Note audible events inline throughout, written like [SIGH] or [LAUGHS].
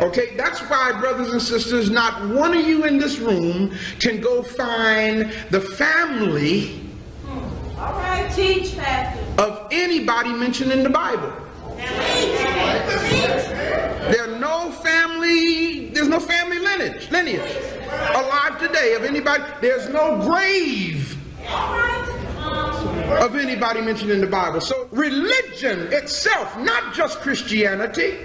Okay, that's why, brothers and sisters, not one of you in this room can go find the family hmm. All right, teach, Pastor. of anybody mentioned in the Bible. There are no family, there's no family lineage, lineage alive today of anybody. There's no grave of anybody mentioned in the Bible. So religion itself, not just Christianity,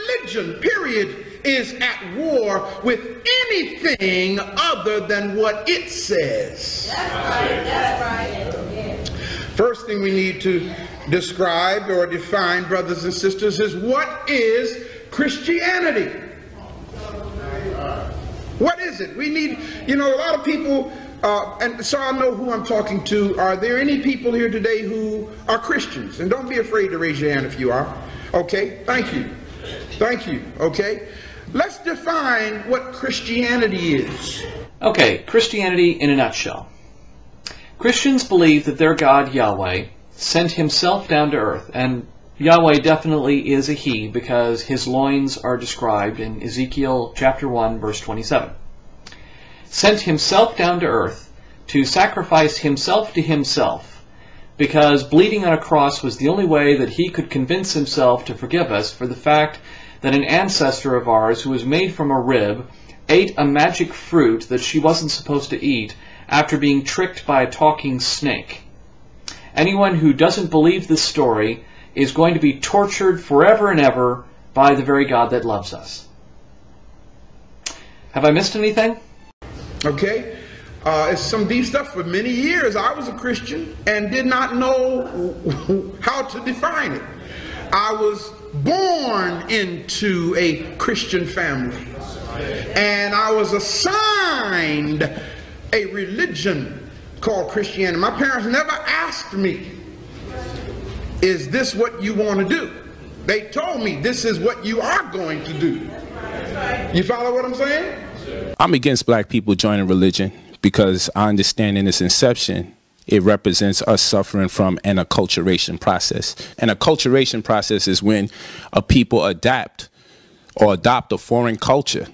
religion, period, is at war with anything other than what it says. That's right. That's right. First thing we need to describe or define, brothers and sisters, is what is Christianity? What is it? We need, you know, a lot of people, uh, and so I know who I'm talking to. Are there any people here today who are Christians? And don't be afraid to raise your hand if you are. Okay, thank you. Thank you. Okay, let's define what Christianity is. Okay, Christianity in a nutshell. Christians believe that their God, Yahweh, sent himself down to earth, and Yahweh definitely is a he because his loins are described in Ezekiel chapter 1 verse 27. Sent himself down to earth to sacrifice himself to himself because bleeding on a cross was the only way that he could convince himself to forgive us for the fact that an ancestor of ours who was made from a rib ate a magic fruit that she wasn't supposed to eat after being tricked by a talking snake. Anyone who doesn't believe this story is going to be tortured forever and ever by the very God that loves us. Have I missed anything? Okay? Uh, it's some deep stuff. For many years, I was a Christian and did not know [LAUGHS] how to define it. I was born into a Christian family, and I was assigned a religion called Christianity. My parents never asked me, Is this what you want to do? They told me, This is what you are going to do. You follow what I'm saying? I'm against black people joining religion because I understand in its inception it represents us suffering from an acculturation process. An acculturation process is when a people adapt or adopt a foreign culture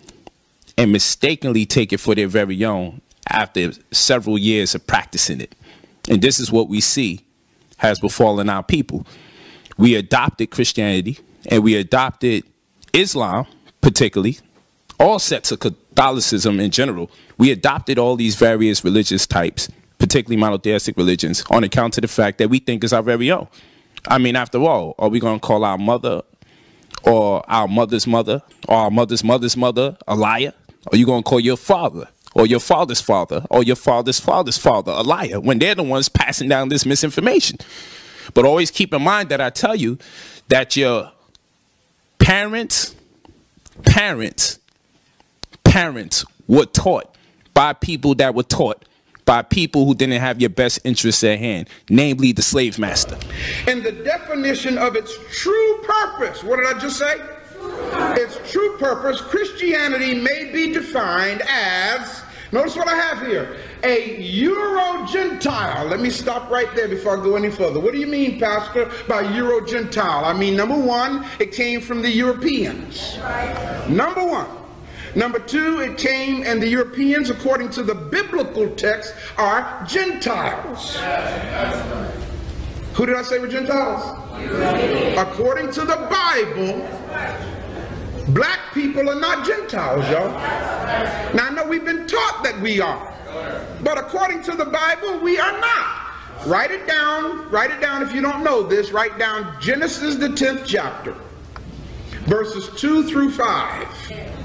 and mistakenly take it for their very own after several years of practicing it. And this is what we see has befallen our people. We adopted Christianity and we adopted Islam, particularly, all sets of Catholicism in general. We adopted all these various religious types, particularly monotheistic religions, on account of the fact that we think is our very own. I mean, after all, are we going to call our mother or our mother's mother or our mother's mother's mother a liar? Are you going to call your father or your father's father or your father's father's father a liar when they're the ones passing down this misinformation? But always keep in mind that I tell you that your parents, parents, parents were taught by people that were taught by people who didn't have your best interests at hand, namely the slave master. and the definition of its true purpose. What did I just say? Its true purpose, Christianity may be defined as, notice what I have here, a Euro Gentile. Let me stop right there before I go any further. What do you mean, Pastor, by Euro Gentile? I mean, number one, it came from the Europeans. Number one. Number two, it came, and the Europeans, according to the biblical text, are Gentiles. Who did I say were Gentiles? According to the Bible, black people are not Gentiles, y'all. Now I know we've been taught that we are, but according to the Bible, we are not. Write it down, write it down if you don't know this. Write down Genesis, the 10th chapter, verses 2 through 5.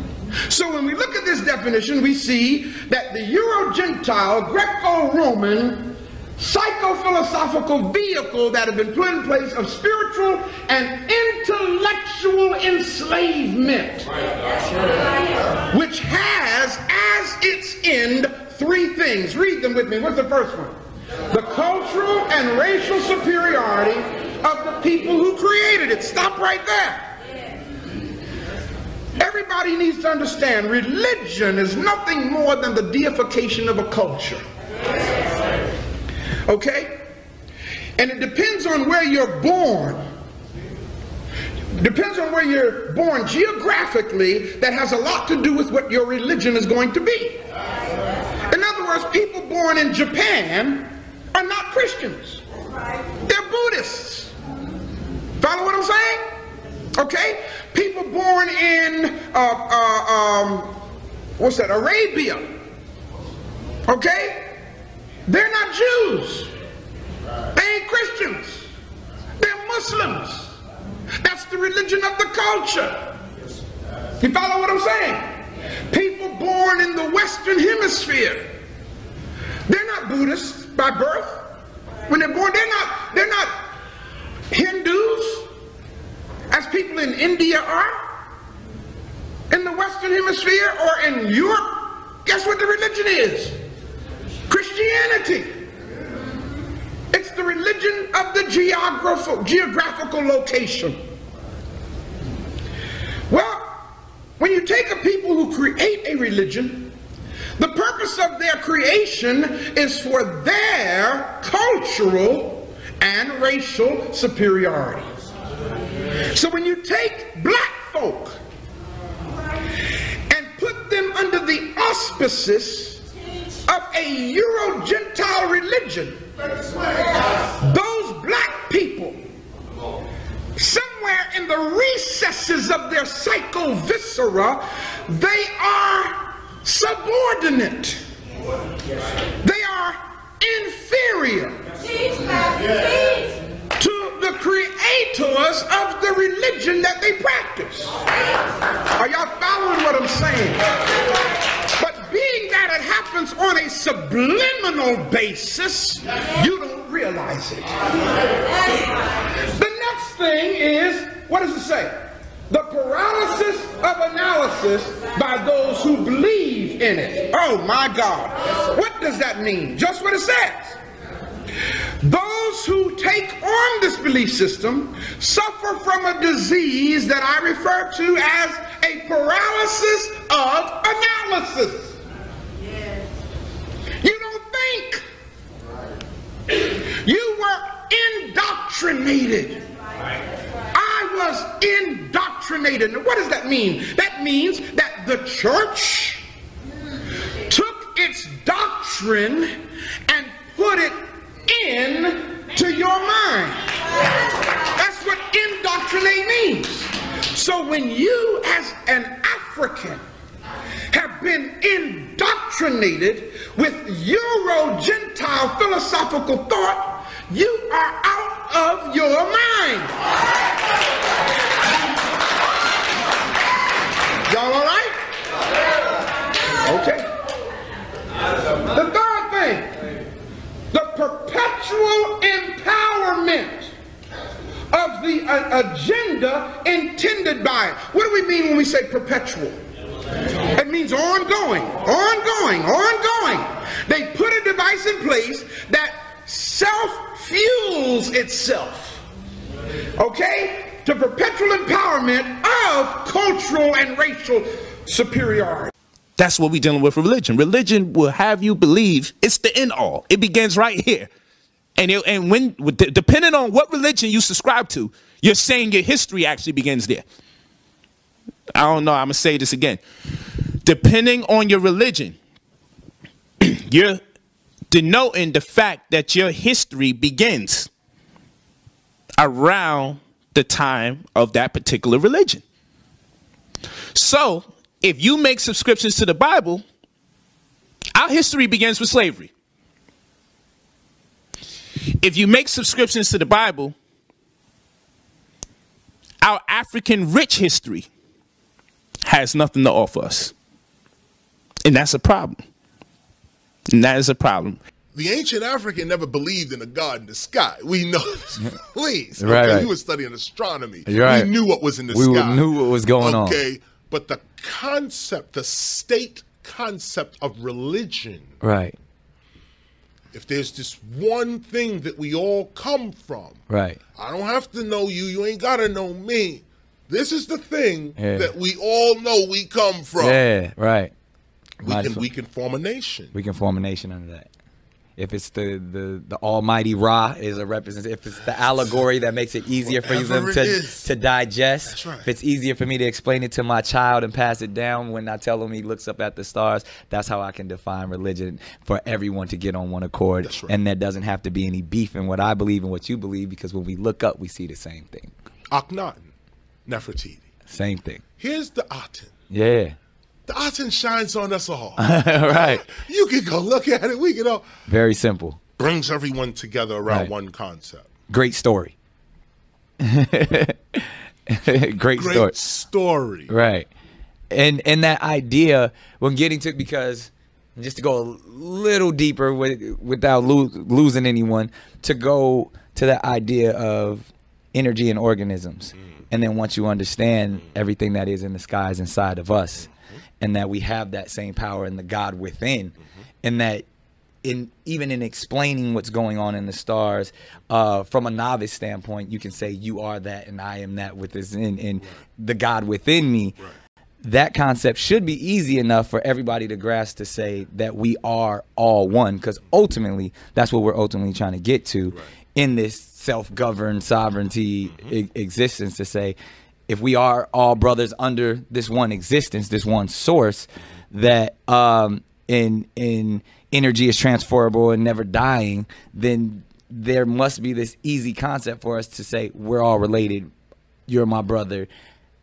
So when we look at this definition, we see that the Euro-Gentile, Greco-Roman, psychophilosophical vehicle that had been put in place of spiritual and intellectual enslavement, which has as its end three things. Read them with me. What's the first one? The cultural and racial superiority of the people who created it. Stop right there. Everybody needs to understand religion is nothing more than the deification of a culture. Okay? And it depends on where you're born. Depends on where you're born geographically, that has a lot to do with what your religion is going to be. In other words, people born in Japan are not Christians, they're Buddhists. Follow what I'm saying? Okay? People born in, uh, uh, um, what's that, Arabia, okay? They're not Jews, they ain't Christians, they're Muslims. That's the religion of the culture. You follow what I'm saying? People born in the Western Hemisphere, they're not Buddhists by birth. When they're born, they're not, they're not Hindus, as people in India are, in the Western Hemisphere or in Europe. Guess what the religion is? Christianity. It's the religion of the geographical, geographical location. Well, when you take a people who create a religion, the purpose of their creation is for their cultural and racial superiority. So when you take black folk and put them under the auspices of a Euro Gentile religion, those black people, somewhere in the recesses of their psycho viscera, they are subordinate. They are inferior. To the creators of the religion that they practice. Are y'all following what I'm saying? But being that it happens on a subliminal basis, you don't realize it. The next thing is, what does it say? The paralysis of analysis by those who believe in it. Oh my God. What does that mean? Just what it says. Those who take on this belief system suffer from a disease that I refer to as a paralysis of analysis. Yes. You don't think. You were indoctrinated. I was indoctrinated. What does that mean? That means that the church took its doctrine and put it in to your mind. That's what indoctrinate means. So when you as an African have been indoctrinated with Euro Gentile philosophical thought, you are out of your mind. Y'all all right? Okay. The third thing, perpetual empowerment of the uh, agenda intended by it. What do we mean when we say perpetual? It means ongoing, ongoing, ongoing. They put a device in place that self fuels itself. Okay? To perpetual empowerment of cultural and racial superiority. That's what we're dealing with religion. Religion will have you believe it's the end all. It begins right here. And it, and when depending on what religion you subscribe to, you're saying your history actually begins there. I don't know. I'm gonna say this again. Depending on your religion, [CLEARS THROAT] you're denoting the fact that your history begins around the time of that particular religion. So, if you make subscriptions to the Bible, our history begins with slavery. If you make subscriptions to the Bible, our African rich history has nothing to offer us. And that's a problem. And that is a problem. The ancient African never believed in a god in the sky. We know [LAUGHS] this. Please. Right, okay, right. We were studying astronomy. You're right. We knew what was in the We sky. We knew what was going on. Okay. But the concept, the state concept of religion, Right. if there's this one thing that we all come from, Right. I don't have to know you, you ain't gotta know me. This is the thing Yeah. that we all know we come from. Yeah. Right. We Might can we can form a nation. We can form a nation under that. If it's the, the, the Almighty Ra is a represent. If it's the allegory that makes it easier for them to to digest. That's right. If it's easier for me to explain it to my child and pass it down when I tell him he looks up at the stars, that's how I can define religion for everyone to get on one accord. That's right. And there doesn't have to be any beef in what I believe and what you believe because when we look up, we see the same thing. Akhenaten, Nefertiti. Same thing. Here's the Aten. Yeah. The Aten shines on us all. [LAUGHS] right. you can go look at it. We can all Very simple. brings everyone together around Right. one concept. Great story. [LAUGHS] Great, Great story. story. Right. And and that idea when getting to because just to go a little deeper with, without lo- losing anyone to go to that idea of energy and organisms. Mm. And then once you understand everything that is in the skies inside of us and that we have that same power in the God within. Mm-hmm. And that in even in explaining what's going on in the stars, uh, from a novice standpoint, you can say you are that and I am that with this in, in the God within me. That concept should be easy enough for everybody to grasp to say that we are all one, because mm-hmm. ultimately that's what we're ultimately trying to get to in this self-governed sovereignty mm-hmm. e- existence. To say, if we are all brothers under this one existence, this one source, that um, in in energy is transferable and never dying, then there must be this easy concept for us to say we're all related. You're my brother.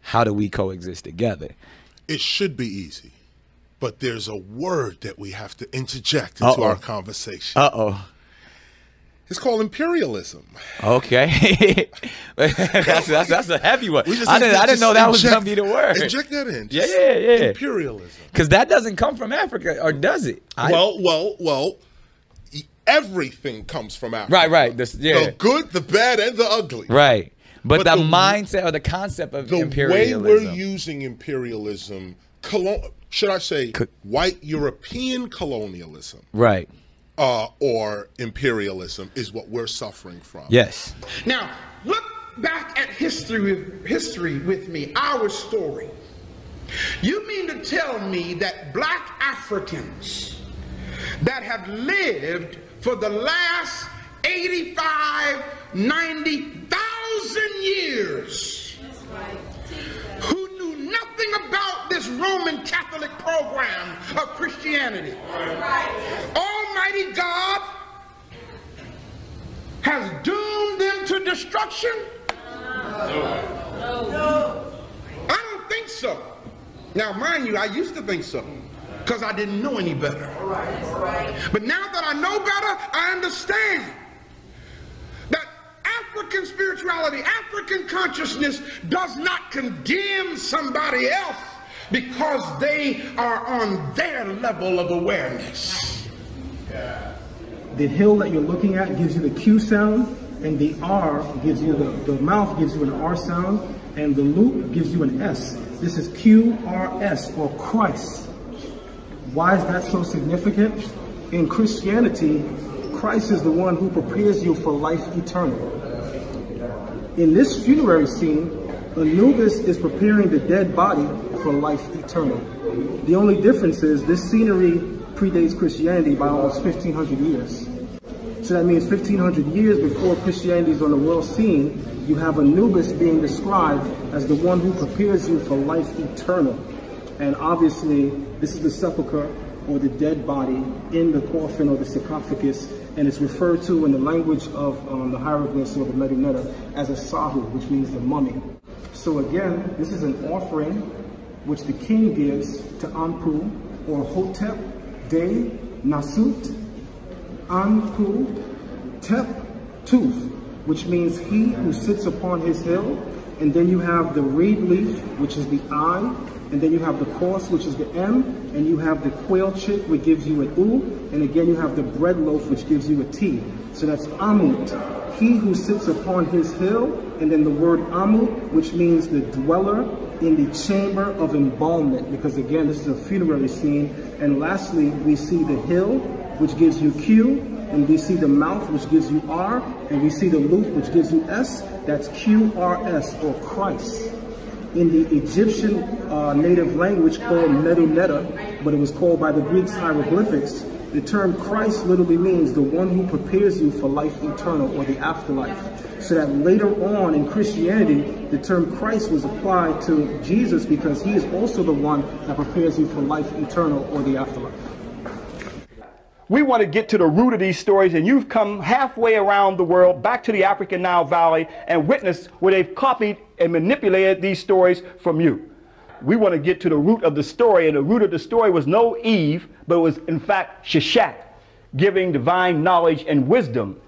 How do we coexist together? It should be easy. But there's a word that we have to interject into Uh-oh. our conversation. Uh oh. It's called imperialism. Okay. [LAUGHS] that's, that's that's a heavy one. Just I didn't I didn't know that was inject- gonna be the word. Inject that in. Yeah, Just yeah, yeah. Imperialism. Because that doesn't come from Africa, or does it? I- well, well, well. Everything comes from Africa. right, right. This, yeah. The good, the bad, and the ugly. Right. But, But the, the- mindset or the concept of imperialism. The way we're using imperialism, colon, should I say, Co- white European colonialism right. Uh, or imperialism is what we're suffering from. Yes. Now, look back at history, history with me, our story. You mean to tell me that black Africans that have lived for the last 85, 90,000 years who knew nothing about this Roman Catholic program of Christianity. Almighty God has doomed them to destruction? No, I don't think so. Now, mind you, I used to think so because I didn't know any better. But now that I know better, I understand that African spirituality, African consciousness does not condemn somebody else because they are on their level of awareness. The hill that you're looking at gives you the Q sound, and the R gives you the, the mouth gives you an R sound, and the loop gives you an S. This is Q R S or Christ. Why is that so significant? In Christianity, Christ is the one who prepares you for life eternal. In this funerary scene, Anubis is preparing the dead body for life eternal. The only difference is this scenery predates Christianity by almost 1500 years. So that means 1500 years before Christianity is on the world scene, you have Anubis being described as the one who prepares you for life eternal. And obviously, this is the sepulcher or the dead body in the coffin or the sarcophagus, and it's referred to in the language of um, the hieroglyphs or the Medu as a sahu, which means the mummy. So again, this is an offering which the king gives to Anpu or Hotep De Nasut Anpu Tep Tooth, which means he who sits upon his hill. And then you have the reed leaf, which is the I. And then you have the course, which is the M. And you have the quail chick, which gives you an U. And again, you have the bread loaf, which gives you a T. So that's Amut, he who sits upon his hill. And then the word Amut, which means the dweller in the chamber of embalmment, because again, this is a funerary scene. And lastly, we see the hill, which gives you Q, and we see the mouth, which gives you R, and we see the loop, which gives you S. That's QRS, or Christ. In the Egyptian uh, native language called Medu Neta, but it was called by the Greeks hieroglyphics, The term Christ literally means the one who prepares you for life eternal or the afterlife. So that later on in Christianity, the term Christ was applied to Jesus because he is also the one that prepares you for life eternal or the afterlife. We want to get to the root of these stories, and you've come halfway around the world, back to the African Nile Valley, and witnessed where they've copied and manipulated these stories from you. We want to get to the root of the story, and the root of the story was no Eve, but was in fact Seshat, giving divine knowledge and wisdom.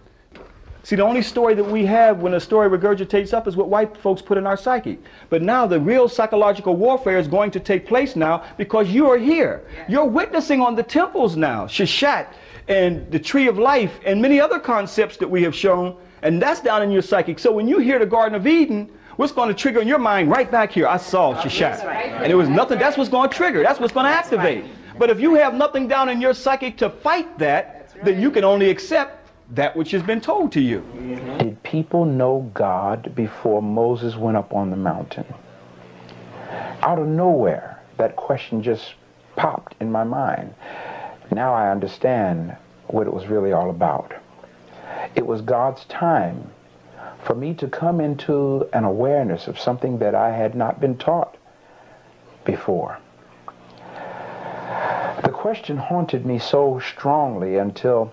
See, the only story that we have when a story regurgitates up is what white folks put in our psyche. But now the real psychological warfare is going to take place now because you are here. You're witnessing on the temples now, Seshat and the tree of life and many other concepts that we have shown, and that's down in your psychic. So when you hear the Garden of Eden, what's going to trigger in your mind right back here? I saw Seshat. And it was nothing, that's what's going to trigger, that's what's going to activate. But if you have nothing down in your psychic to fight that, then you can only accept that which has been told to you. Did people know God before Moses went up on the mountain? Out of nowhere, that question just popped in my mind. Now I understand what it was really all about. It was God's time for me to come into an awareness of something that I had not been taught before. The question haunted me so strongly until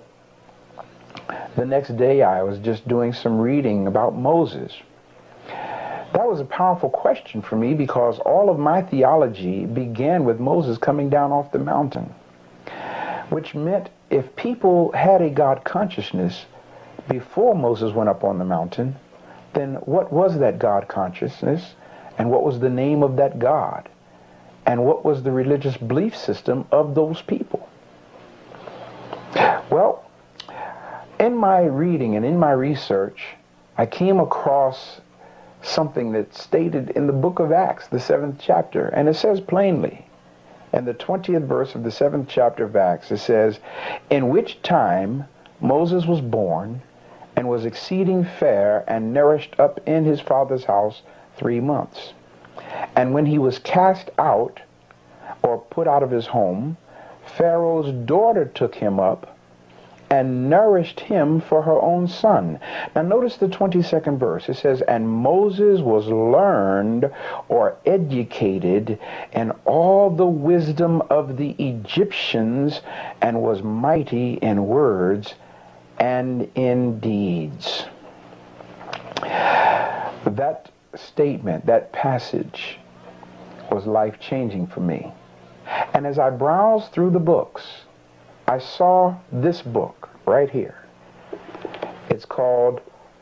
the next day I was just doing some reading about Moses. That was a powerful question for me because all of my theology began with Moses coming down off the mountain, which meant if people had a God consciousness before Moses went up on the mountain, then what was that God consciousness and what was the name of that God and what was the religious belief system of those people? Well, in my reading and in my research, I came across something that's stated in the book of Acts, the seventh chapter, and it says plainly, in the 20th verse of the seventh chapter of Acts, it says, In which time Moses was born and was exceeding fair and nourished up in his father's house three months. And when he was cast out or put out of his home, Pharaoh's daughter took him up and nourished him for her own son. Now notice the 22nd verse. It says, And Moses was learned or educated in all the wisdom of the Egyptians and was mighty in words and in deeds. That statement, that passage was life-changing for me. And as I browsed through the books, I saw this book right here. It's called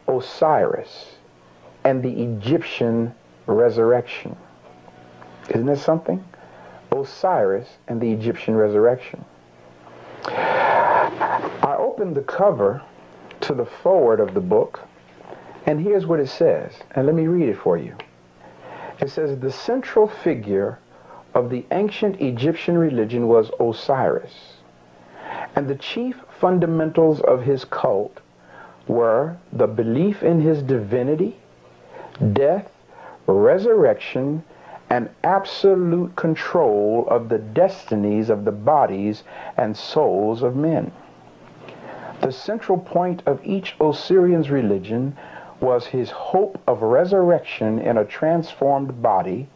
Osiris and the Egyptian Resurrection. Isn't this something? Osiris and the Egyptian Resurrection. I opened the cover to the forward of the book, and here's what it says. And let me read it for you. It says, The central figure of the ancient Egyptian religion was Osiris and the chief fundamentals of his cult were the belief in his divinity, death, resurrection, and absolute control of the destinies of the bodies and souls of men. The central point of each Osirian's religion was his hope of resurrection in a transformed body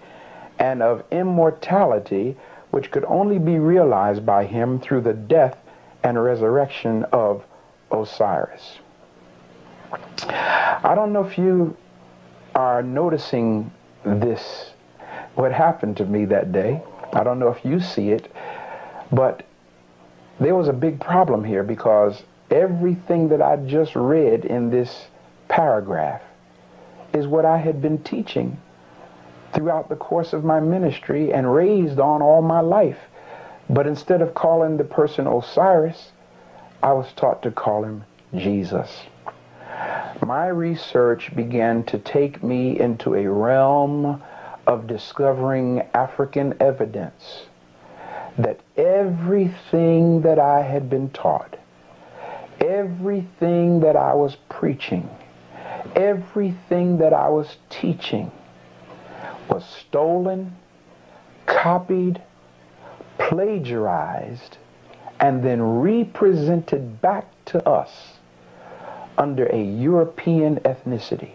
and of immortality which could only be realized by him through the death and resurrection of Osiris. I don't know if you are noticing this, what happened to me that day. I don't know if you see it, but there was a big problem here because everything that I just read in this paragraph is what I had been teaching throughout the course of my ministry and raised on all my life. But instead of calling the person Osiris, I was taught to call him Jesus. My research began to take me into a realm of discovering African evidence that everything that I had been taught, everything that I was preaching, everything that I was teaching was stolen, copied, plagiarized and then represented back to us under a European ethnicity.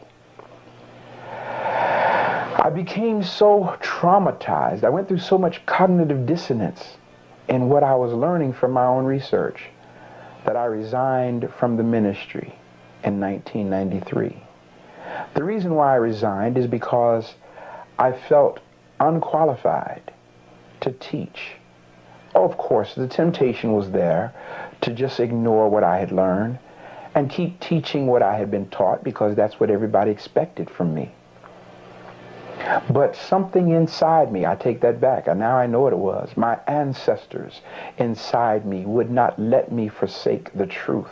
I became so traumatized. I went through so much cognitive dissonance in what I was learning from my own research that I resigned from the ministry in 1993. The reason why I resigned is because I felt unqualified to teach. Of course, the temptation was there to just ignore what I had learned and keep teaching what I had been taught because that's what everybody expected from me. But something inside me, I take that back, and now I know what it was. My ancestors inside me would not let me forsake the truth.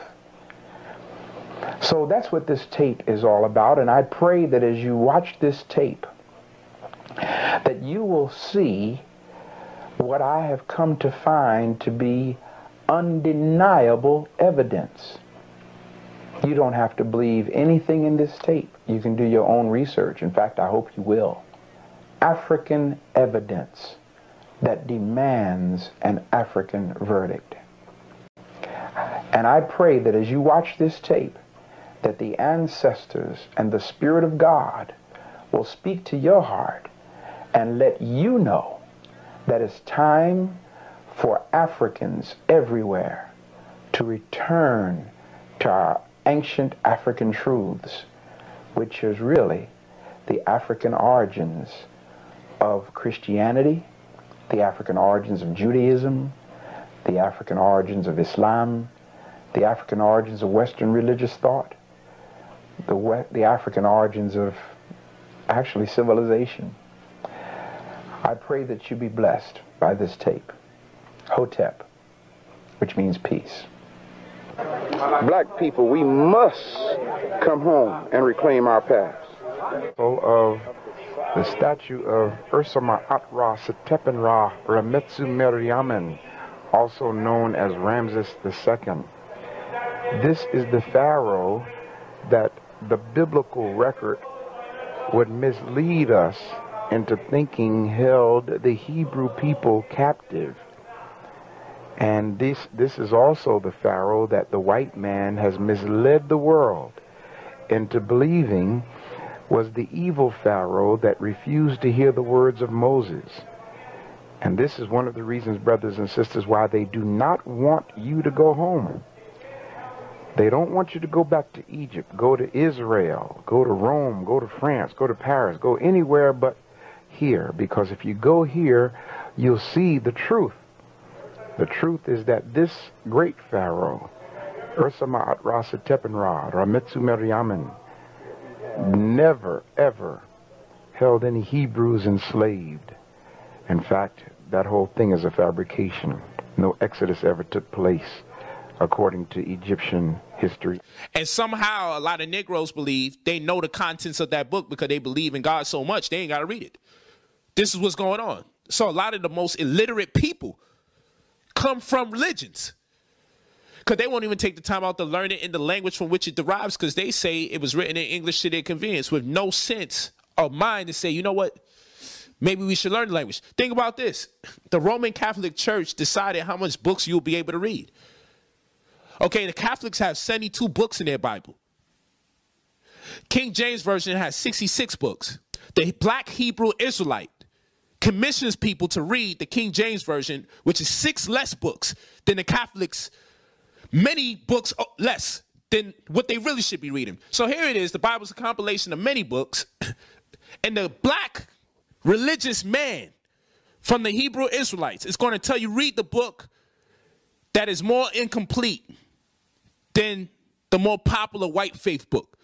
So that's what this tape is all about, and I pray that as you watch this tape, that you will see what I have come to find to be undeniable evidence. You don't have to believe anything in this tape. You can do your own research. In fact, I hope you will. African evidence that demands an African verdict. And I pray that as you watch this tape, that the ancestors and the Spirit of God will speak to your heart and let you know that it's time for Africans everywhere to return to our ancient African truths, which is really the African origins of Christianity, the African origins of Judaism, the African origins of Islam, the African origins of Western religious thought, the, the African origins of actually civilization. I pray that you be blessed by this tape. Hotep, which means peace. Black people, we must come home and reclaim our past. Of the statue of Ursama Atra Setepenra Rametsu Meriamen, also known as Ramses II. This is the pharaoh that the biblical record would mislead us into thinking held the Hebrew people captive. And this, this is also the Pharaoh that the white man has misled the world into believing was the evil Pharaoh that refused to hear the words of Moses. And this is one of the reasons, brothers and sisters, why they do not want you to go home. They don't want you to go back to Egypt, go to Israel, go to Rome, go to France, go to Paris, go anywhere but here. Because if you go here, you'll see the truth. The truth is that this great Pharaoh, Ursama Rasa Tepenra, Rametsu Meriamen, never, ever held any Hebrews enslaved. In fact, that whole thing is a fabrication. No Exodus ever took place according to Egyptian history. And somehow a lot of Negroes believe they know the contents of that book because they believe in God so much they ain't got to read it. This is what's going on. So a lot of the most illiterate people come from religions. Because they won't even take the time out to learn it in the language from which it derives because they say it was written in English to their convenience with no sense of mind to say, you know what? Maybe we should learn the language. Think about this. The Roman Catholic Church decided how much books you'll be able to read. Okay, the Catholics have 72 books in their Bible. King James Version has 66 books. The Black Hebrew Israelite commissions people to read the King James Version, which is six less books than the Catholics many books oh, less than what they really should be reading. So here it is. The Bible is a compilation of many books. [CLEARS THROAT] and the black religious man from the Hebrew Israelites is going to tell you read the book that is more incomplete than the more popular white faith book.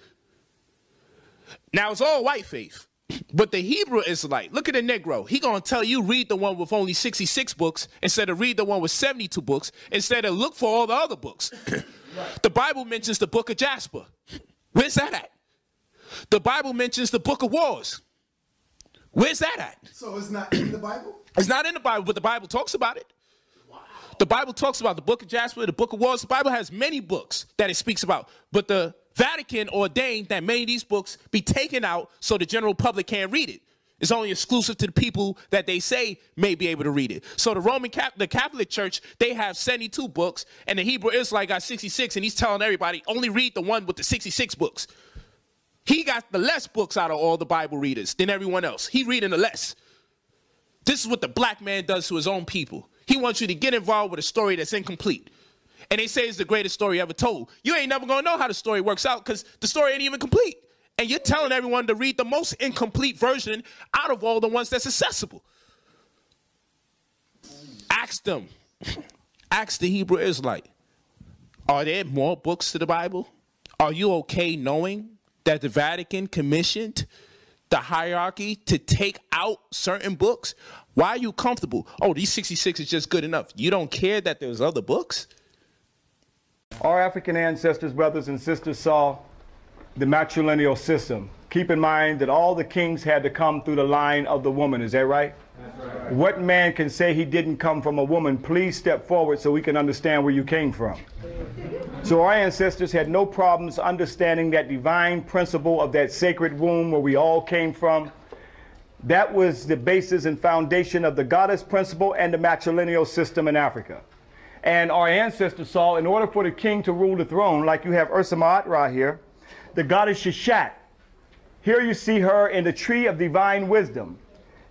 Now it's all white faith. But the Hebrew Israelite, look at the Negro. He gonna tell you read the one with only 66 books instead of read the one with 72 books instead of look for all the other books. [COUGHS] The Bible mentions the book of Jasper. Where's that at? The Bible mentions the book of Wars. Where's that at? So it's not in the Bible? It's not in the Bible, but the Bible talks about it. Wow. The Bible talks about the book of Jasper, the book of Wars. The Bible has many books that it speaks about, but the Vatican ordained that many of these books be taken out so the general public can't read it. It's only exclusive to the people that they say may be able to read it. So the Roman Catholic, the Catholic Church, they have 72 books, and the Hebrew Israelite got 66, and he's telling everybody only read the one with the 66 books. He got the less books out of all the Bible readers than everyone else. He reading the less. This is what the black man does to his own people. He wants you to get involved with a story that's incomplete. And they say it's the greatest story ever told. You ain't never gonna know how the story works out because the story ain't even complete. And you're telling everyone to read the most incomplete version out of all the ones that's accessible. Ask them. [LAUGHS] Ask the Hebrew Israelite. Are there more books to the Bible? Are you okay knowing that the Vatican commissioned the hierarchy to take out certain books? Why are you comfortable? Oh, these 66 is just good enough. You don't care that there's other books? Our African ancestors, brothers and sisters, saw the matrilineal system. Keep in mind that all the kings had to come through the line of the woman. Is that right? right? What man can say he didn't come from a woman? Please step forward so we can understand where you came from. So our ancestors had no problems understanding that divine principle of that sacred womb where we all came from. That was the basis and foundation of the goddess principle and the matrilineal system in Africa. And our ancestors saw in order for the king to rule the throne, like you have Ursa Ra here, the goddess Shishat. Here you see her in the tree of divine wisdom,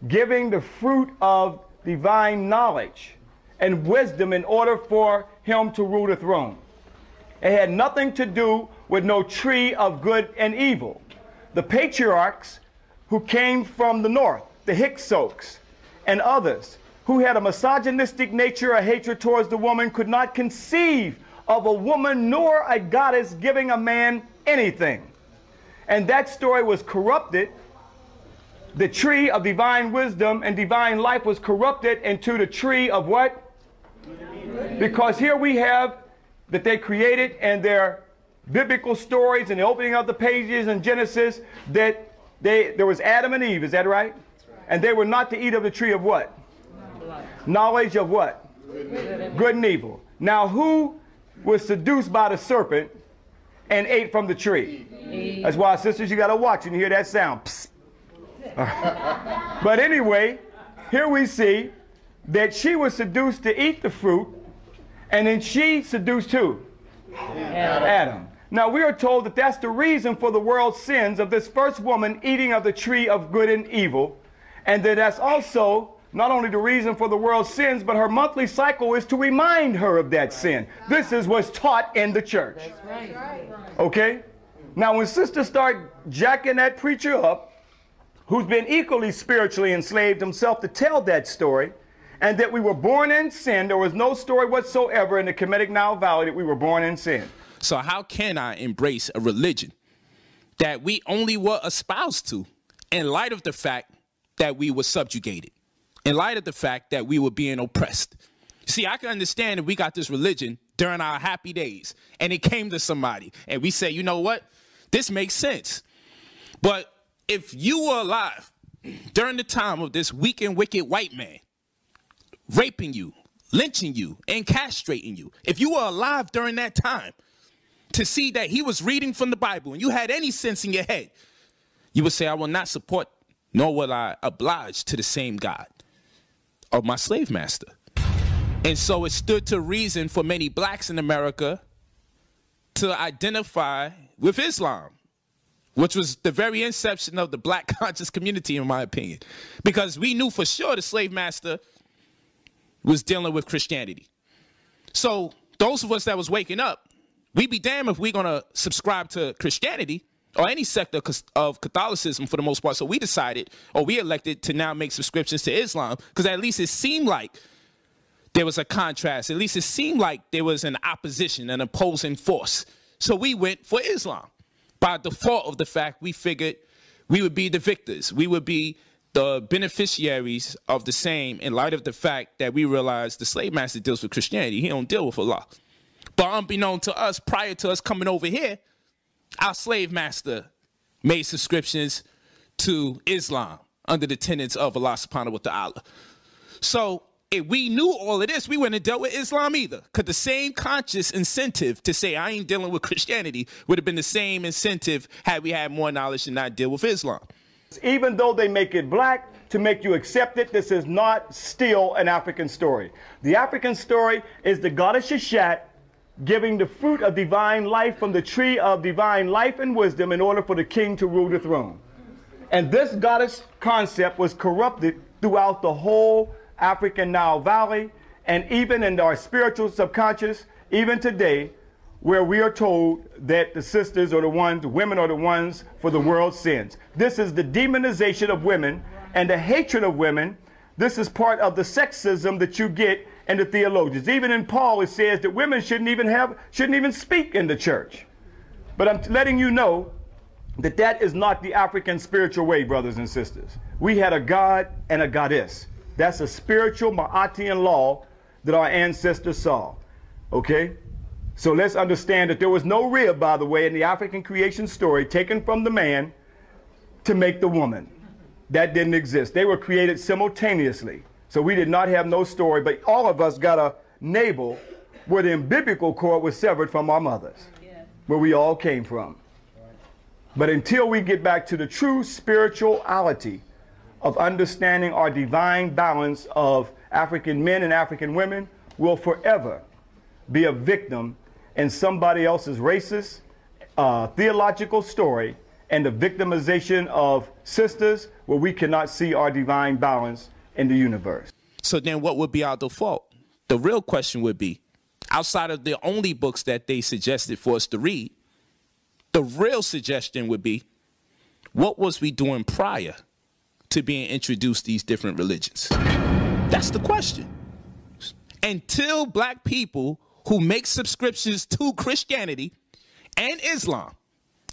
giving the fruit of divine knowledge and wisdom in order for him to rule the throne. It had nothing to do with no tree of good and evil. The patriarchs who came from the north, the Hyksos and others, who had a misogynistic nature, a hatred towards the woman, could not conceive of a woman nor a goddess giving a man anything. And that story was corrupted. The tree of divine wisdom and divine life was corrupted into the tree of what? Because here we have that they created and their biblical stories and the opening of the pages in Genesis that they there was Adam and Eve, is that right? right. And they were not to eat of the tree of what? Knowledge of what? Good, Good and evil. Now who was seduced by the serpent and ate from the tree. That's why, sisters, you got to watch and hear that sound. [LAUGHS] but anyway, here we see that she was seduced to eat the fruit, and then she seduced who? Adam. Adam. Now we are told that that's the reason for the world's sins of this first woman eating of the tree of good and evil, and that that's also not only the reason for the world's sins, but her monthly cycle is to remind her of that sin. This is what's taught in the church. Okay? Now, when sisters start jacking that preacher up, who's been equally spiritually enslaved himself to tell that story, and that we were born in sin, there was no story whatsoever in the Kemetic Nile Valley that we were born in sin. So, how can I embrace a religion that we only were espoused to in light of the fact that we were subjugated? In light of the fact that we were being oppressed. See, I can understand if we got this religion during our happy days and it came to somebody and we say, you know what? This makes sense. But if you were alive during the time of this weak and wicked white man raping you, lynching you, and castrating you, if you were alive during that time to see that he was reading from the Bible and you had any sense in your head, you would say, I will not support nor will I oblige to the same God of my slave master. And so it stood to reason for many blacks in America to identify with Islam, which was the very inception of the black [LAUGHS] conscious community, in my opinion. Because we knew for sure the slave master was dealing with Christianity. So those of us that was waking up, we'd be damned if we're gonna subscribe to Christianity or any sector of Catholicism for the most part. So we decided, or we elected to now make subscriptions to Islam because at least it seemed like there was a contrast. At least it seemed like there was an opposition, an opposing force. So we went for Islam by default of the fact we figured we would be the victors. We would be the beneficiaries of the same in light of the fact that we realized the slave master deals with Christianity. He don't deal with Allah. But unbeknown to us, prior to us coming over here, our slave master made subscriptions to Islam under the tenets of Allah subhanahu wa ta'ala. So if we knew all of this, we wouldn't have dealt with Islam either. Because the same conscious incentive to say I ain't dealing with Christianity would have been the same incentive had we had more knowledge to not deal with Islam. Even though they make it black to make you accept it, this is not still an African story. The African story is the goddess Shashat giving the fruit of divine life from the tree of divine life and wisdom in order for the king to rule the throne. And this goddess concept was corrupted throughout the whole African Nile Valley and even in our spiritual subconscious, even today, where we are told that the sisters are the ones, the women are the ones for the world's sins. This is the demonization of women and the hatred of women. This is part of the sexism that you get in the theologians. Even in Paul, it says that women shouldn't even have, shouldn't even speak in the church. But I'm letting you know that that is not the African spiritual way, brothers and sisters. We had a God and a goddess. That's a spiritual Ma'atian law that our ancestors saw. Okay? So let's understand that there was no rib, by the way, in the African creation story taken from the man to make the woman. That didn't exist. They were created simultaneously. So we did not have no story, but all of us got a navel where the umbilical cord was severed from our mothers, where we all came from. But until we get back to the true spirituality of understanding our divine balance of African men and African women, we'll forever be a victim in somebody else's racist, uh, theological story and the victimization of sisters where we cannot see our divine balance in the universe. So then what would be our default? The real question would be outside of the only books that they suggested for us to read, the real suggestion would be what was we doing prior to being introduced these different religions? That's the question. Until black people who make subscriptions to Christianity and Islam,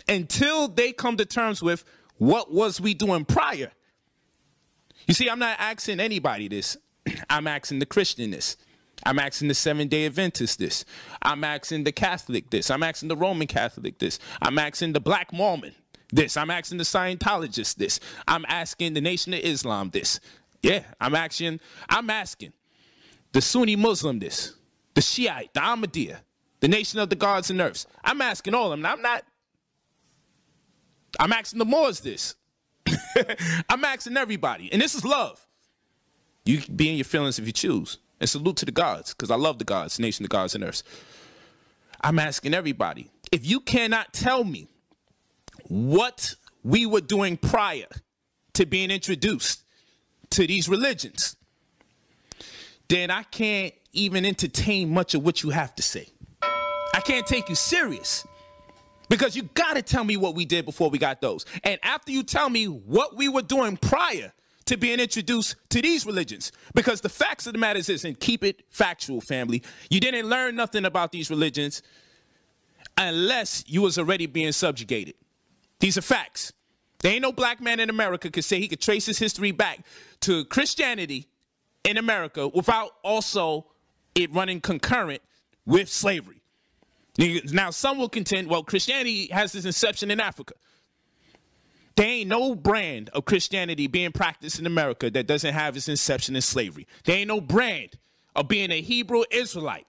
until they come to terms with what was we doing prior. You see, I'm not asking anybody this. I'm asking the Christian this. I'm asking the Seven Day Adventist this. I'm asking the Catholic this. I'm asking the Roman Catholic this. I'm asking the Black Mormon this. I'm asking the Scientologist this. I'm asking the Nation of Islam this. Yeah, I'm asking. I'm asking the Sunni Muslim this, the Shiite, the Ahmadiyya, the Nation of the Gods and Earths. I'm asking all of them. I'm not. I'm asking the Moors this. [LAUGHS] I'm asking everybody, and this is love. You be in your feelings if you choose. And salute to the gods, because I love the gods, nation the gods and earth. I'm asking everybody, if you cannot tell me what we were doing prior to being introduced to these religions, then I can't even entertain much of what you have to say. I can't take you serious. Because you got to tell me what we did before we got those. And after you tell me what we were doing prior to being introduced to these religions, because the facts of the matter is, and keep it factual, family, you didn't learn nothing about these religions unless you was already being subjugated. These are facts. There ain't no black man in America could say he could trace his history back to Christianity in America without also it running concurrent with slavery. Now, some will contend, well, Christianity has its inception in Africa. There ain't no brand of Christianity being practiced in America that doesn't have its inception in slavery. There ain't no brand of being a Hebrew Israelite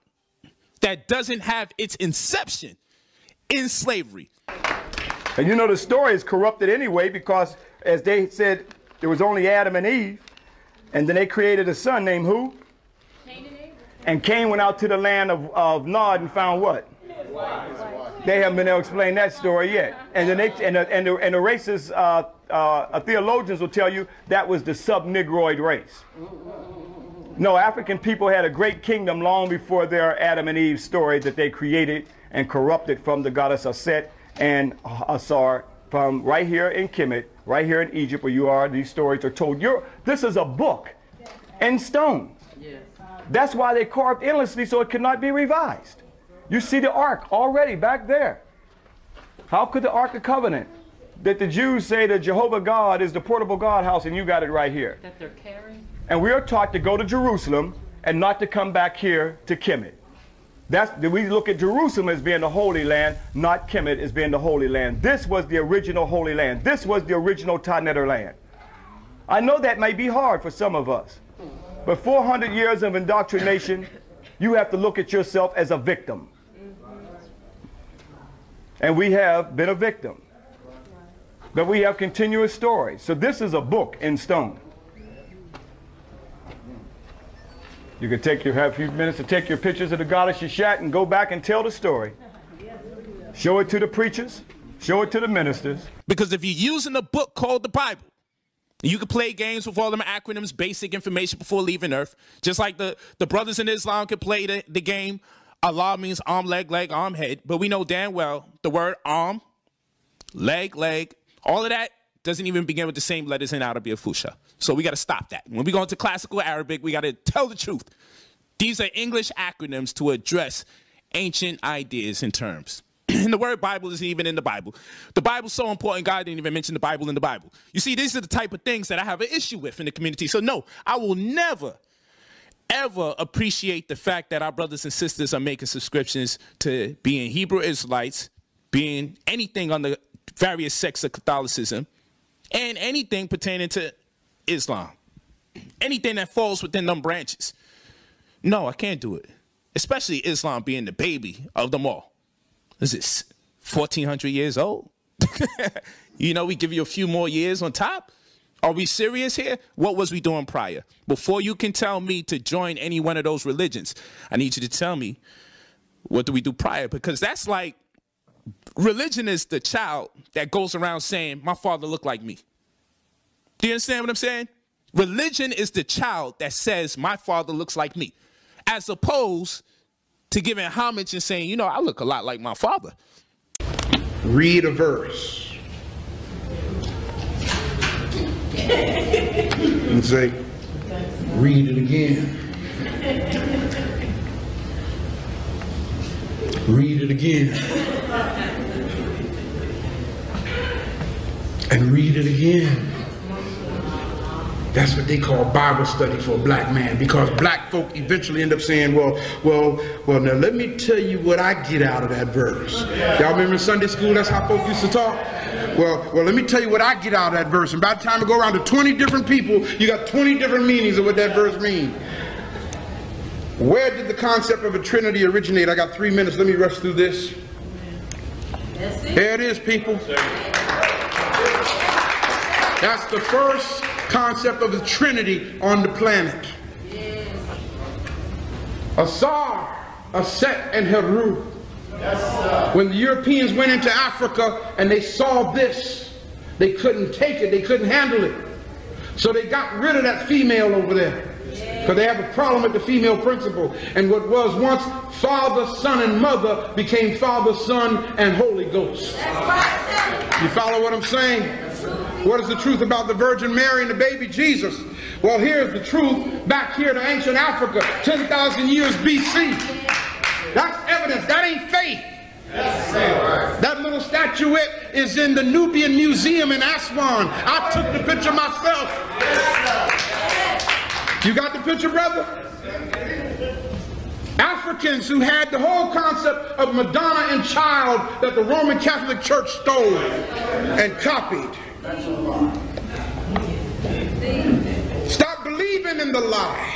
that doesn't have its inception in slavery. And you know the story is corrupted anyway because, as they said, there was only Adam and Eve, and then they created a son named who? Cain and Cain went out to the land of, of Nod and found what? They haven't been able to explain that story yet. And the, and the, and the, and the racist uh, uh, theologians will tell you that was the sub-Negroid race. No, African people had a great kingdom long before their Adam and Eve story that they created and corrupted from the goddess Aset and Asar from right here in Kemet, right here in Egypt where you are. These stories are told. You're, this is a book in stone. That's why they carved endlessly so it could not be revised. You see the ark already back there. How could the Ark of Covenant, that the Jews say that Jehovah God is the portable God house, and you got it right here? That they're carrying? And we are taught to go to Jerusalem and not to come back here to Kemet. That's we look at Jerusalem as being the holy land, not Kemet as being the holy land. This was the original holy land. This was the original Taneter land. I know that may be hard for some of us, but 400 years of indoctrination, you have to look at yourself as a victim. And we have been a victim. But we have continuous stories. So this is a book in stone. You can take your have a few minutes to take your pictures of the goddess Seshat and go back and tell the story. Show it to the preachers, show it to the ministers. Because if you're using a book called the Bible, you can play games with all them acronyms, basic information before leaving Earth. Just like the, the brothers in Islam can play the, the game. Allah means arm, leg, leg, arm, head. But we know damn well the word arm, leg, leg, all of that doesn't even begin with the same letters in Arabic Fusha. So we got to stop that. When we go into classical Arabic, we got to tell the truth. These are English acronyms to address ancient ideas and terms. [CLEARS THROAT] and the word Bible isn't even in the Bible. The Bible's so important, God didn't even mention the Bible in the Bible. You see, these are the type of things that I have an issue with in the community. So, no, I will never, ever appreciate the fact that our brothers and sisters are making subscriptions to being Hebrew Israelites, being anything on the various sects of Catholicism, and anything pertaining to Islam. Anything that falls within them branches. No, I can't do it. Especially Islam being the baby of them all. Is this 1400 years old? [LAUGHS] you know, we give you a few more years on top. Are we serious here? What was we doing prior? Before you can tell me to join any one of those religions, I need you to tell me what do we do prior? Because that's like religion is the child that goes around saying, My father looked like me. Do you understand what I'm saying? Religion is the child that says, My father looks like me, as opposed to giving homage and saying, You know, I look a lot like my father. Read a verse and say, Read it again. Read it again. And read it again. That's what they call Bible study for a black man because black folk eventually end up saying, well, well, well, now let me tell you what I get out of that verse. Y'all remember Sunday school, that's how folk used to talk? Well, well, let me tell you what I get out of that verse. And by the time I go around to 20 different people, you got 20 different meanings of what that verse means. Where did the concept of a Trinity originate? I got three minutes. Let me rush through this. There it is, people. That's the first concept of the Trinity on the planet. Asar, Aset, and Heru. when the Europeans went into Africa and they saw this, they couldn't take it, they couldn't handle it. So they got rid of that female over there. Because they have a problem with the female principle. And what was once father, son, and mother became father, son, and Holy Ghost. You follow what I'm saying? What is the truth about the Virgin Mary and the baby Jesus? Well, here's the truth back here to ancient Africa, 10,000 years BC. That's evidence. That ain't faith. That little statuette is in the Nubian Museum in Aswan. I took the picture myself. You got the picture, brother? Africans who had the whole concept of Madonna and child that the Roman Catholic Church stole and copied. Stop believing in the lie.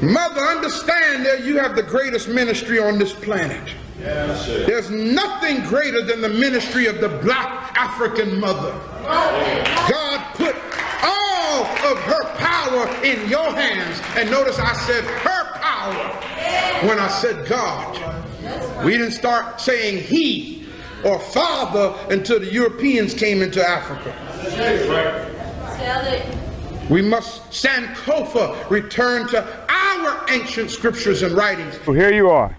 Mother, understand that you have the greatest ministry on this planet. There's nothing greater than the ministry of the black African mother. God put all of her power in your hands. And notice I said her power when I said God. We didn't start saying he or father until the Europeans came into Africa. We must Sankofa return to our ancient scriptures and writings. So here you are.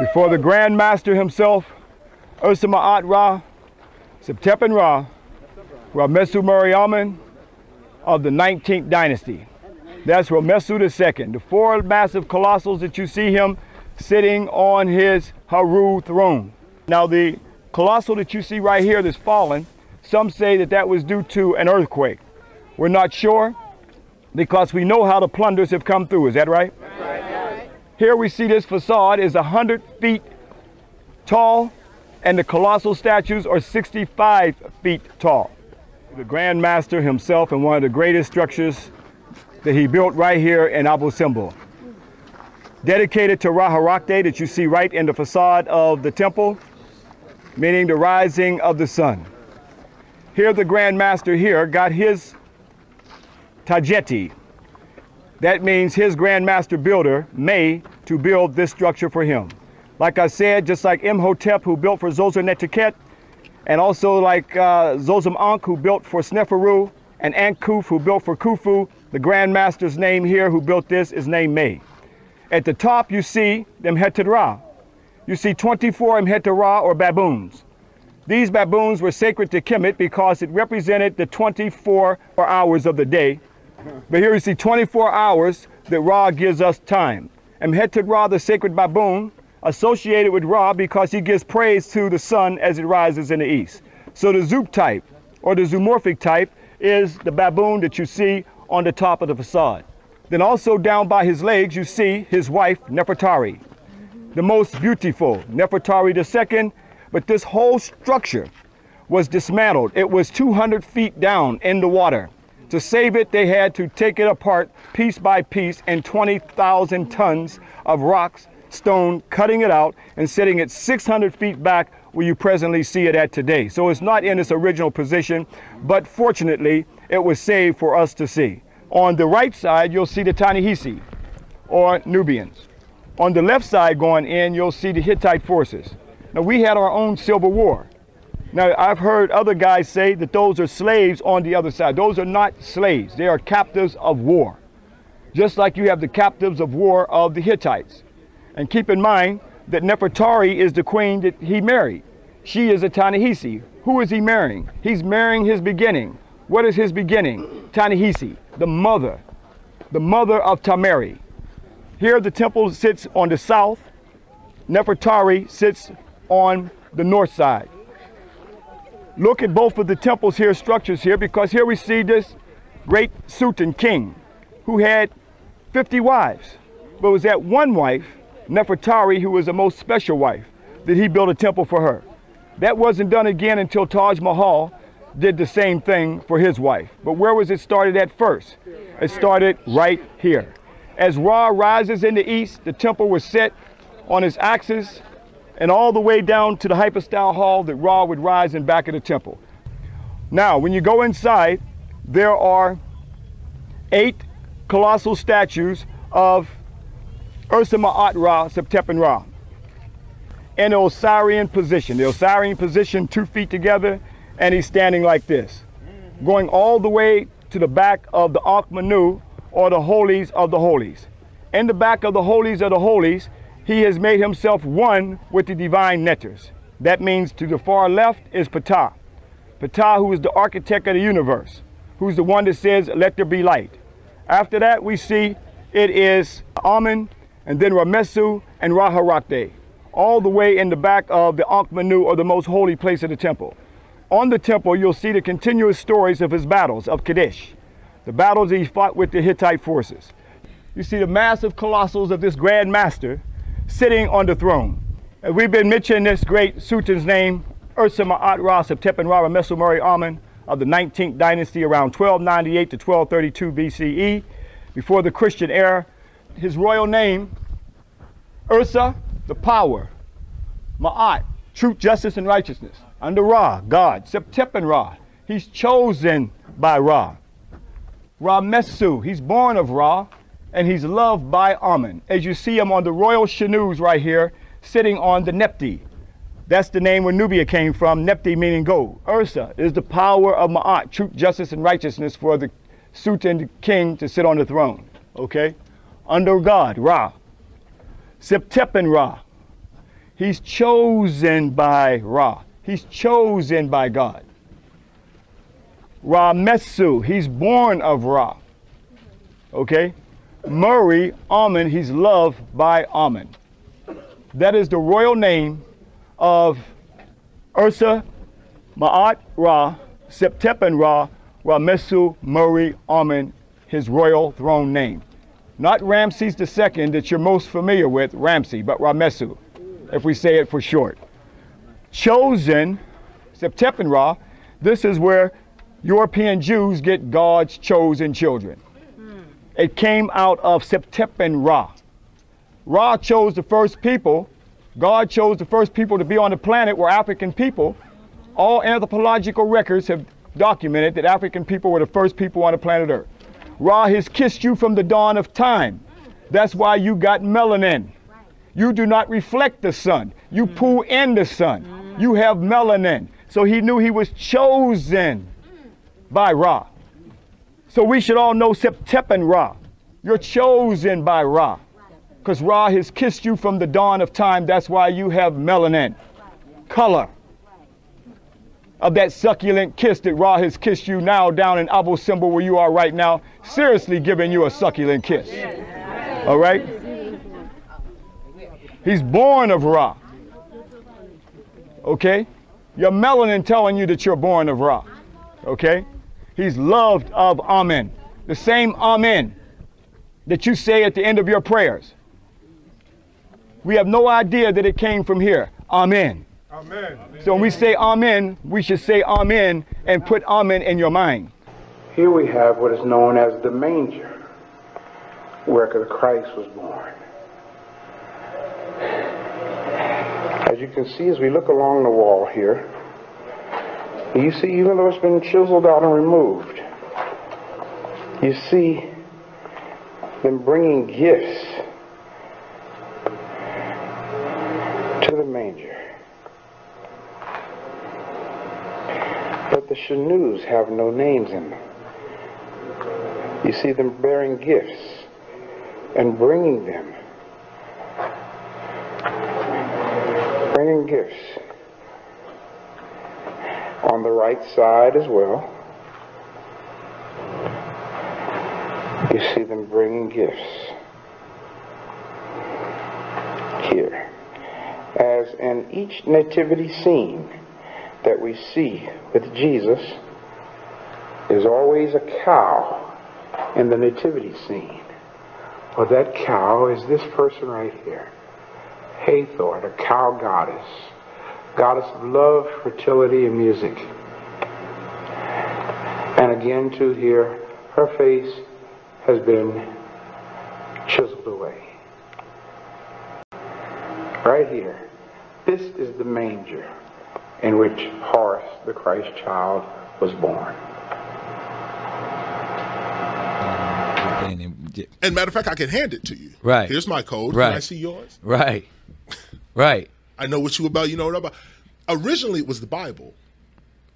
Before the Grand Master himself, Ursa Ma'at Ra, Septepen Ra, Ramesu Mariaman of the 19th dynasty. That's Ramesu II, the four massive colossals that you see him sitting on his Haru throne. Now the colossal that you see right here that's fallen, some say that that was due to an earthquake. We're not sure because we know how the plunders have come through. Is that right? right. Here we see this facade is 100 feet tall and the colossal statues are 65 feet tall. The Grand Master himself and one of the greatest structures that he built right here in Abu Simbel. Dedicated to Raharakte that you see right in the facade of the temple, meaning the rising of the sun. Here, the Grand Master here got his Tajeti. That means his Grand Master builder, May, to build this structure for him. Like I said, just like Imhotep, who built for Zosernetikhet, and also like uh, Zosem Ankh, who built for Sneferu, and Ankuf, who built for Khufu, the Grand Master's name here, who built this, is named May. At the top, you see them Ra. You see 24 Ra or baboons. These baboons were sacred to Kemet because it represented the 24 hours of the day. But here you see 24 hours that Ra gives us time. And Ra, the sacred baboon, associated with Ra because he gives praise to the sun as it rises in the east. So the Zoop type, or the zoomorphic type, is the baboon that you see on the top of the facade. Then also down by his legs, you see his wife, Nefertari, the most beautiful, Nefertari II. But this whole structure was dismantled. It was 200 feet down in the water. To save it, they had to take it apart piece by piece and 20,000 tons of rocks, stone, cutting it out and setting it 600 feet back where you presently see it at today. So it's not in its original position, but fortunately, it was saved for us to see. On the right side, you'll see the Ta-Nehisi, or Nubians. On the left side going in, you'll see the Hittite forces. Now, we had our own civil war. Now, I've heard other guys say that those are slaves on the other side. Those are not slaves. They are captives of war. Just like you have the captives of war of the Hittites. And keep in mind that Nefertari is the queen that he married. She is a Ta-Nehisi. Who is he marrying? He's marrying his beginning. What is his beginning? Ta-Nehisi, the mother, the mother of Tameri. Here the temple sits on the south. Nefertari sits on the north side. Look at both of the temples here, structures here, because here we see this great Sultan king who had 50 wives. But it was that one wife, Nefertari, who was the most special wife, that he built a temple for her. That wasn't done again until Taj Mahal did the same thing for his wife. But where was it started at first? It started right here. As Ra rises in the east, the temple was set on its axis and all the way down to the hypostyle hall that Ra would rise in back of the temple. Now, when you go inside, there are eight colossal statues of Ursa Ma'at Ra, Septepen Ra, in the Osirian position. The Osirian position, two feet together, and he's standing like this, going all the way to the back of the Ankh Manu, or the holies of the holies. In the back of the holies of the holies, he has made himself one with the divine netters. That means to the far left is Ptah. Ptah, who is the architect of the universe, who's the one that says, let there be light. After that, we see it is Amen, and then Ramesu and Raharakte, all the way in the back of the Ankh Manu, or the most holy place of the temple. On the temple, you'll see the continuous stories of his battles of Kadesh, the battles he fought with the Hittite forces. You see the massive colossals of this Grand Master sitting on the throne. And we've been mentioning this great Sultan's name, Ursa Ma'at Ra Septepen Ra Mesomeri Amen of the 19th dynasty around 1298 to 1232 BCE, before the Christian era. His royal name, Ursa, the power, Ma'at, truth, justice, and righteousness under Ra, God, Septepen Ra. He's chosen by Ra. Ra Mesu, he's born of Ra, and he's loved by Amen. As you see him on the royal Shanus right here, sitting on the Nepti. That's the name where Nubia came from, Nepti meaning gold. Ursa is the power of Ma'at, truth, justice, and righteousness for the Sultan king to sit on the throne. Okay? Under God, Ra. Septepen Ra. He's chosen by Ra. He's chosen by God. Ra Mesu, he's born of Ra. Okay? Murray, Amen, he's loved by Amen. That is the royal name of Ursa Ma'at Ra, Septepen Ra, Ramesu Murray Amen, his royal throne name. Not Ramses II that you're most familiar with, Ramsey, but Ramesu, if we say it for short chosen, Septepenra, this is where European Jews get God's chosen children. Hmm. It came out of Septepenra. Ra Ra chose the first people. God chose the first people to be on the planet were African people. All anthropological records have documented that African people were the first people on the planet Earth. Ra has kissed you from the dawn of time. That's why you got melanin. You do not reflect the sun. You pull in the sun. You have melanin. So he knew he was chosen by Ra. So we should all know Septepen Ra. You're chosen by Ra. Because Ra has kissed you from the dawn of time. That's why you have melanin. Color of that succulent kiss that Ra has kissed you now down in Abu Simbel where you are right now, seriously giving you a succulent kiss. All right? He's born of Ra. Okay? Your melanin telling you that you're born of Ra. Okay? He's loved of Amen. The same Amen that you say at the end of your prayers. We have no idea that it came from here. Amen. Amen. So when we say Amen, we should say Amen and put Amen in your mind. Here we have what is known as the manger, where Christ was born. As you can see, as we look along the wall here, you see, even though it's been chiseled out and removed, you see them bringing gifts to the manger. But the Shanu's have no names in them. You see them bearing gifts and bringing them. Bringing gifts. On the right side as well. You see them bringing gifts. Here. As in each nativity scene that we see with Jesus, there's always a cow in the nativity scene. Well, that cow is this person right here. Hathor, the cow goddess. Goddess of love, fertility, and music. And again, too, here, her face has been chiseled away. Right here. This is the manger in which Horus, the Christ child, was born. And matter of fact, I can hand it to you. Right. Here's my code. Right. Can I see yours? Right. Right. I know what you about. You know what about. Originally, it was the Bible.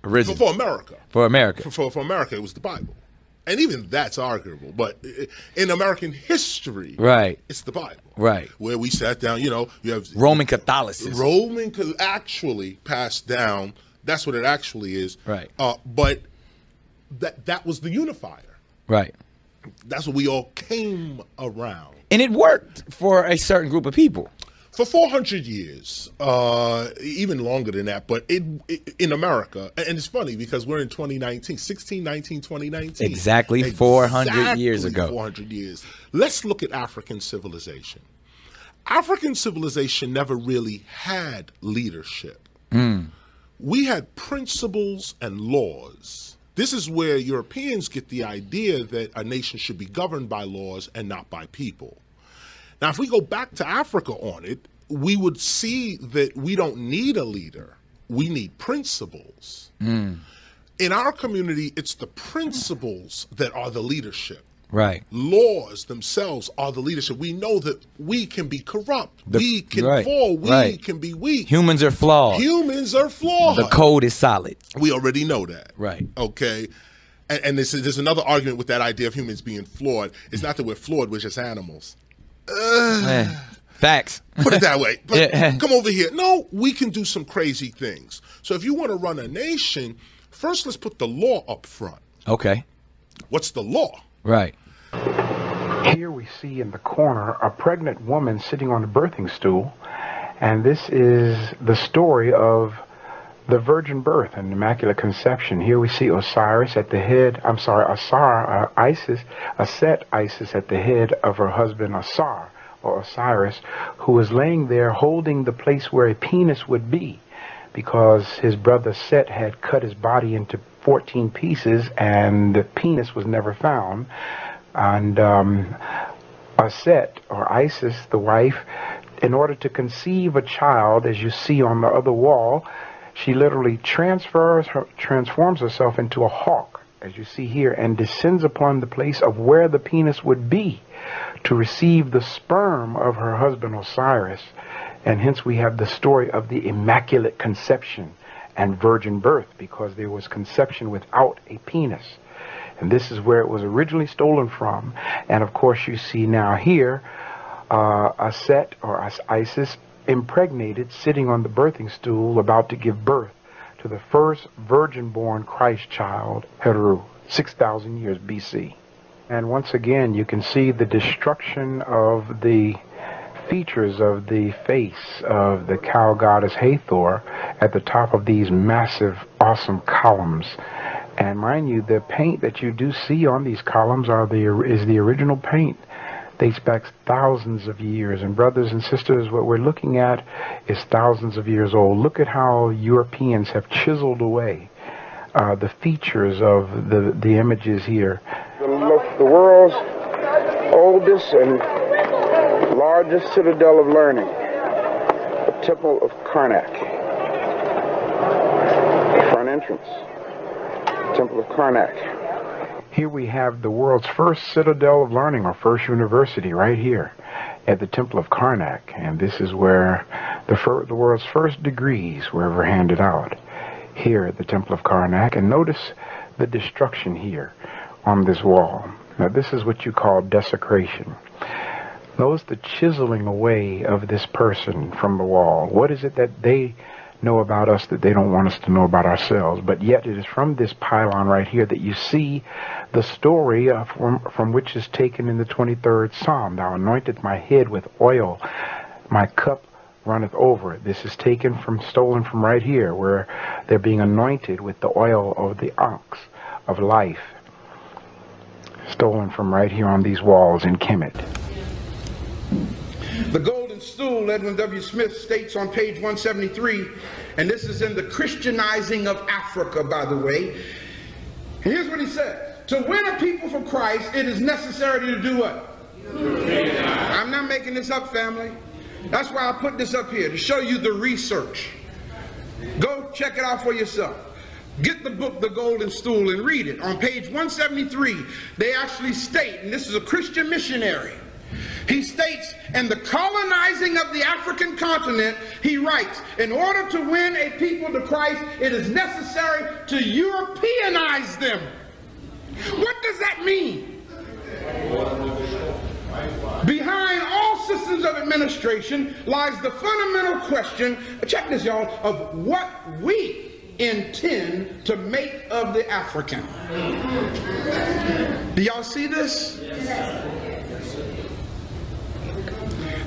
Original. For, for America. For America. For, for, for America, it was the Bible. And even that's arguable. But in American history, Right. it's the Bible. Right. Where we sat down, you know, you have Roman Catholicism. Roman could actually passed down. That's what it actually is. Right. Uh, but that that was the unifier. Right. That's what we all came around. And it worked for a certain group of people. For 400 years, uh, even longer than that, but it, it, in America, and it's funny because we're in 2019, 16, 19, 2019. Exactly 400 years Exactly ago. 400 years. Let's look at African civilization. African civilization never really had leadership. Mm. We had principles and laws. This is where Europeans get the idea that a nation should be governed by laws and not by people. Now, if we go back to Africa on it, we would see that we don't need a leader. We need principles. Mm. In our community, it's the principles that are the leadership. Right. Laws themselves are the leadership. We know that we can be corrupt. The- we can right, fall. We right. can be weak. Humans are flawed. Humans are flawed. The code is solid. We already know that. Right. Okay. And, and this is, there's another argument with that idea of humans being flawed. It's not that we're flawed, we're just animals. Eh, [SIGHS] Facts. Put it that way. [LAUGHS] But Yeah. come over here. No, we can do some crazy things. So if you want to run a nation, first let's put the law up front. Okay. What's the law? Right. Here we see in the corner a pregnant woman sitting on a birthing stool, and this is the story of the virgin birth and immaculate conception. Here we see Osiris at the head, I'm sorry, Asar, uh, Isis, Aset Isis at the head of her husband Asar, or Osiris, who is laying there holding the place where a penis would be, because his brother Set had cut his body into 14 pieces and the penis was never found. And um, Aset, or Isis, the wife, in order to conceive a child, as you see on the other wall, She literally transfers her, transforms herself into a hawk, as you see here, and descends upon the place of where the penis would be to receive the sperm of her husband Osiris. And hence we have the story of the Immaculate Conception and virgin birth because there was conception without a penis. And this is where it was originally stolen from. And of course, you see now here uh, a set or Isis impregnated, sitting on the birthing stool, about to give birth to the first virgin born Christ child, Heru, 6,000 years BC. And once again, you can see the destruction of the features of the face of the cow goddess Hathor at the top of these massive, awesome columns. And mind you, the paint that you do see on these columns are the is the original paint dates back thousands of years. And brothers and sisters, what we're looking at is thousands of years old. Look at how Europeans have chiseled away uh, the features of the, the images here. The, the world's oldest and largest citadel of learning, the Temple of Karnak. Front entrance, Temple of Karnak. Here we have the world's first citadel of learning, or first university, right here at the Temple of Karnak. And this is where the, fir- the world's first degrees were ever handed out, here at the Temple of Karnak. And notice the destruction here on this wall. Now, this is what you call desecration. Notice the chiseling away of this person from the wall. What is it that they know about us that they don't want us to know about ourselves. But yet it is from this pylon right here that you see the story from, from which is taken in the 23rd Psalm. Thou anointest my head with oil, my cup runneth over. This is taken from, stolen from right here, where they're being anointed with the oil of the ox of life. Stolen from right here on these walls in Kemet. The stool, Edwin W. Smith states on page 173, and this is in the Christianizing of Africa, by the way. Here's what he said To win a people for Christ, it is necessary to do what? I'm not making this up, family. That's why I put this up here, to show you the research. Go check it out for yourself. Get the book, The Golden Stool, and read it. On page 173, they actually state, and this is a Christian missionary, he states, in the colonizing of the African continent, he writes, in order to win a people to Christ, it is necessary to Europeanize them. What does that mean? Behind all systems of administration lies the fundamental question, check this y'all, of what we intend to make of the African. Do y'all see this?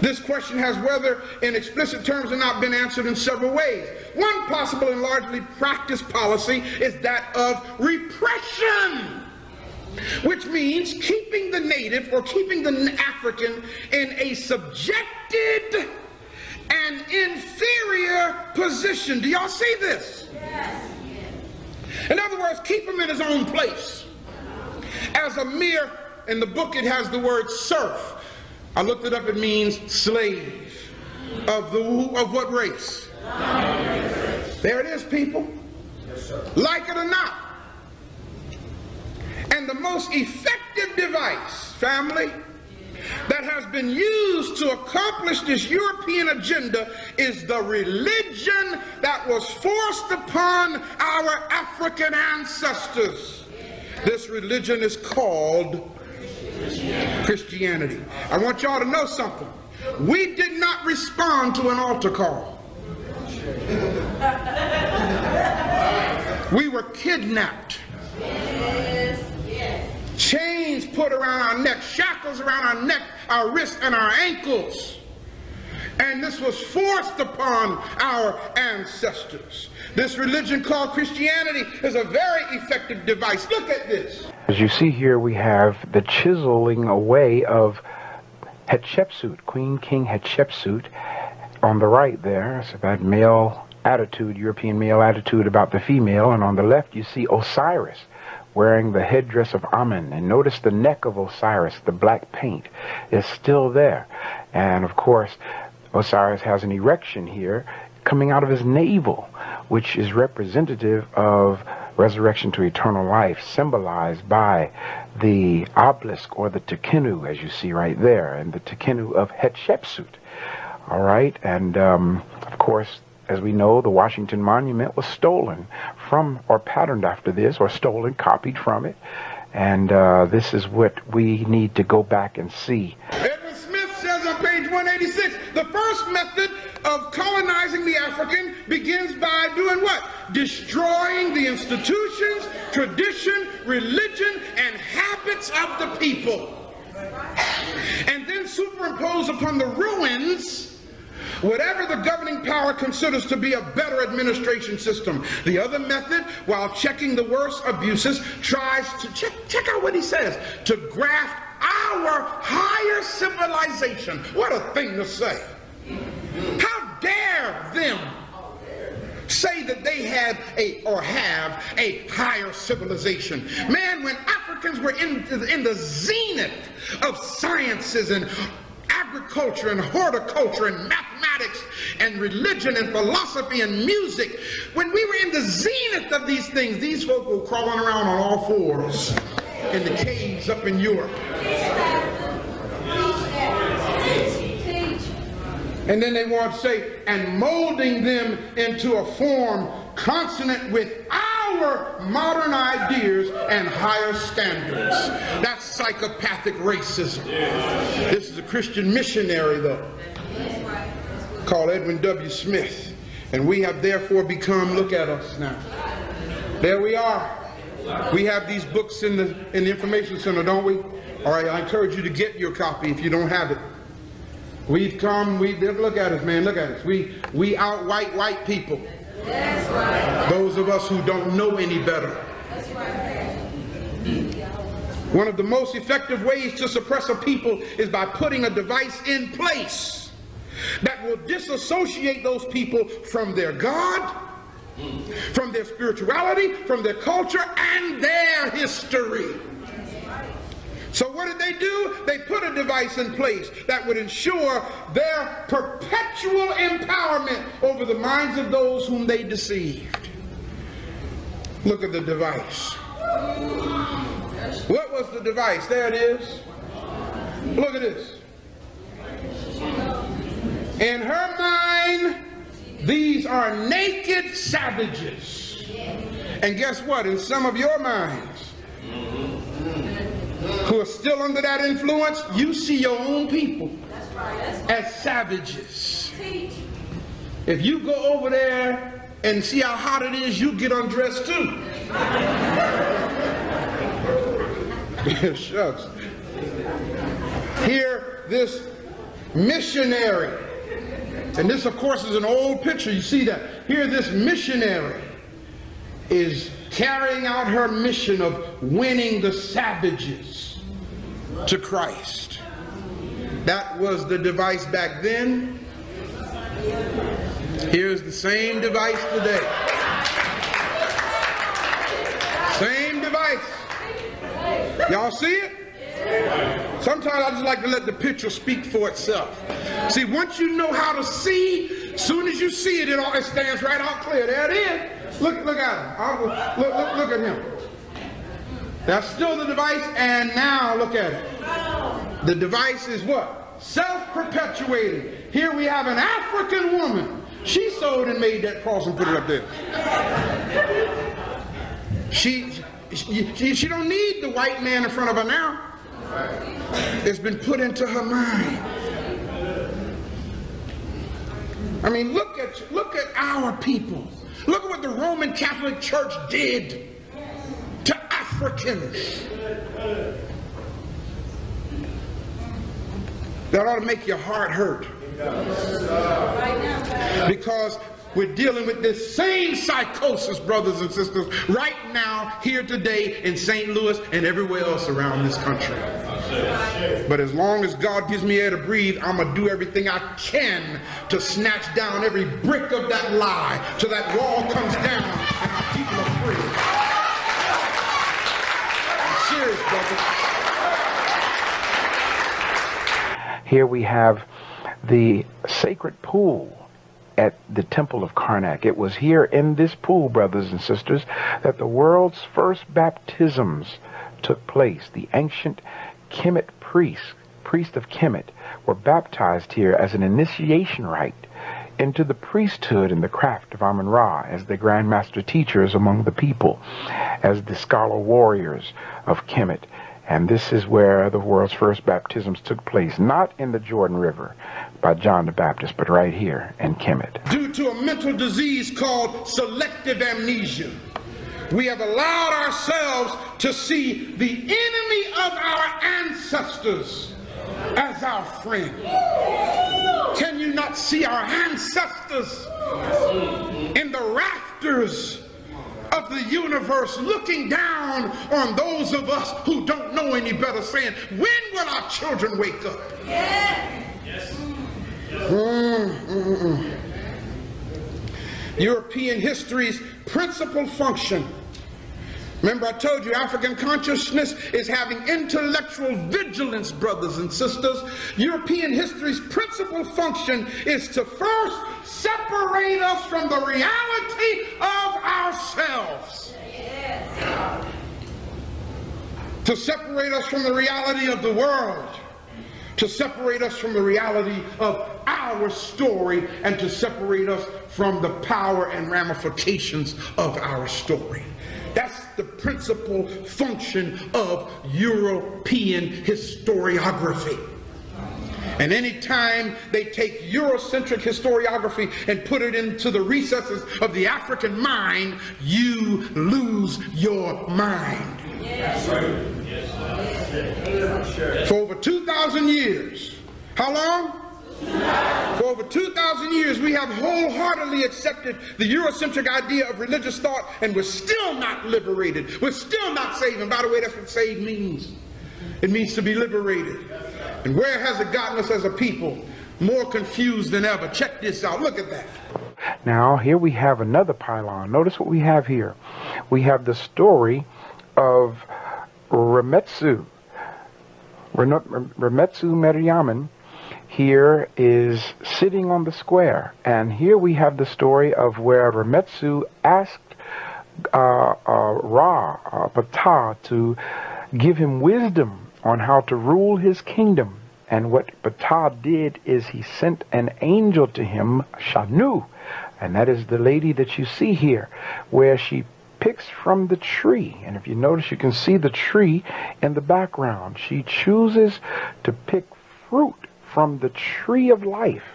This question has, whether in explicit terms or not, been answered in several ways. One possible and largely practiced policy is that of repression which means keeping the native or keeping the African in a subjected and inferior position. Do y'all see this? Yes. In other words, keep him in his own place. As a mere, in the book it has the word serf. I looked it up, it means slave. Of the of what race? There it is, people. Like it or not. And the most effective device, family, that has been used to accomplish this European agenda is the religion that was forced upon our African ancestors. This religion is called Christianity. I want y'all to know something. We did not respond to an altar call. We were kidnapped chains put around our neck, shackles around our neck, our wrists, and our ankles. And this was forced upon our ancestors. This religion called Christianity is a very effective device. Look at this. As you see here, we have the chiseling away of Hatshepsut, Queen King Hatshepsut. On the right there, it's that male attitude, European male attitude about the female. And on the left, you see Osiris wearing the headdress of Amen. And notice the neck of Osiris, the black paint, is still there. And of course, Osiris has an erection here coming out of his navel, which is representative of resurrection to eternal life, symbolized by the obelisk or the Tekenu, as you see right there, and the Tekenu of Hatshepsut. All right, and um, of course, as we know, the Washington Monument was stolen from, or patterned after this, or stolen, copied from it. And uh, this is what we need to go back and see. Edwin Smith says on page 186 the first method of colonizing the African begins by doing what? Destroying the institutions, tradition, religion, and habits of the people. And then superimpose upon the ruins whatever the governing power considers to be a better administration system. The other method, while checking the worst abuses, tries to check, check out what he says, to graft our higher civilization. What a thing to say. How dare them say that they had a or have a higher civilization. Man, when Africans were in, in the zenith of sciences and agriculture and horticulture and mathematics and religion and philosophy and music, when we were in the zenith of these things, these folk were crawling around on all fours in the caves up in Europe. And then they want to say, and molding them into a form consonant with our modern ideas and higher standards. That's psychopathic racism. This is a Christian missionary, though, called Edwin W. Smith. And we have therefore become, look at us now. There we are. We have these books in the, in the information center, don't we? All right, I encourage you to get your copy if you don't have it. We've come, we look at us, man, look at us. We we out white white people. Right. Those of us who don't know any better. Right. One of the most effective ways to suppress a people is by putting a device in place that will disassociate those people from their God, from their spirituality, from their culture, and their history. So what did they do? They put a device in place that would ensure their perpetual empowerment over the minds of those whom they deceived. Look at the device. What was the device? There it is. Look at this. In her mind, these are naked savages. And guess what? In some of your minds, who are still under that influence, you see your own people as savages. If you go over there and see how hot it is, you get undressed too. [LAUGHS] Shucks. Here, this missionary, and this, of course, is an old picture. You see that. Here, this missionary is carrying out her mission of winning the savages to Christ. That was the device back then. Here's the same device today. Same device. Y'all see it? Sometimes I just like to let the picture speak for itself. See, once you know how to see, soon as you see it, it, all, it stands right out clear. There it is. Look, look at him. Look, look, look at him. That's still the device, and now look at it. The device is what? Self-perpetuating. Here we have an African woman. She sewed and made that cross and put it up there. She, she, she don't need the white man in front of her now. It's been put into her mind. I mean, look at look at our people. Look at what the Roman Catholic Church did to Africans. That ought to make your heart hurt. Because we're dealing with this same psychosis, brothers and sisters, right now, here today in St. Louis and everywhere else around this country. But as long as God gives me air to breathe, I'm going to do everything I can to snatch down every brick of that lie till that wall comes down and our people are free. I'm serious, brother. Here we have the sacred pool at the temple of Karnak. It was here in this pool, brothers and sisters, that the world's first baptisms took place. The ancient Kemet priests, priests of Kemet, were baptized here as an initiation rite into the priesthood and the craft of Amun Ra as the Grand Master teachers among the people, as the scholar warriors of Kemet. And this is where the world's first baptisms took place, not in the Jordan River by John the Baptist, but right here in Kemet. Due to a mental disease called selective amnesia, we have allowed ourselves to see the enemy of our ancestors as our friend. Can you not see our ancestors in the rafters of the universe looking down on those of us who don't know any better, saying, When will our children wake up? Mm, mm, mm. European history's principal function. Remember, I told you African consciousness is having intellectual vigilance, brothers and sisters. European history's principal function is to first separate us from the reality of ourselves. To separate us from the reality of the world to separate us from the reality of our story and to separate us from the power and ramifications of our story. That's the principal function of European historiography. And anytime they take Eurocentric historiography and put it into the recesses of the African mind, you lose your mind. Yes. For over 2,000 years. How long? For over 2,000 years, we have wholeheartedly accepted the Eurocentric idea of religious thought, and we're still not liberated. We're still not saved. And by the way, that's what saved means. It means to be liberated. And where has it gotten us as a people? More confused than ever. Check this out. Look at that. Now, here we have another pylon. Notice what we have here. We have the story of Remetsu. Remetsu Meryamen here is sitting on the square. And here we have the story of where Remetsu asked uh, uh, Ra, uh, Ptah, to give him wisdom on how to rule his kingdom. And what Ptah did is he sent an angel to him, Shanu, and that is the lady that you see here, where she picks from the tree. And if you notice, you can see the tree in the background. She chooses to pick fruit from the tree of life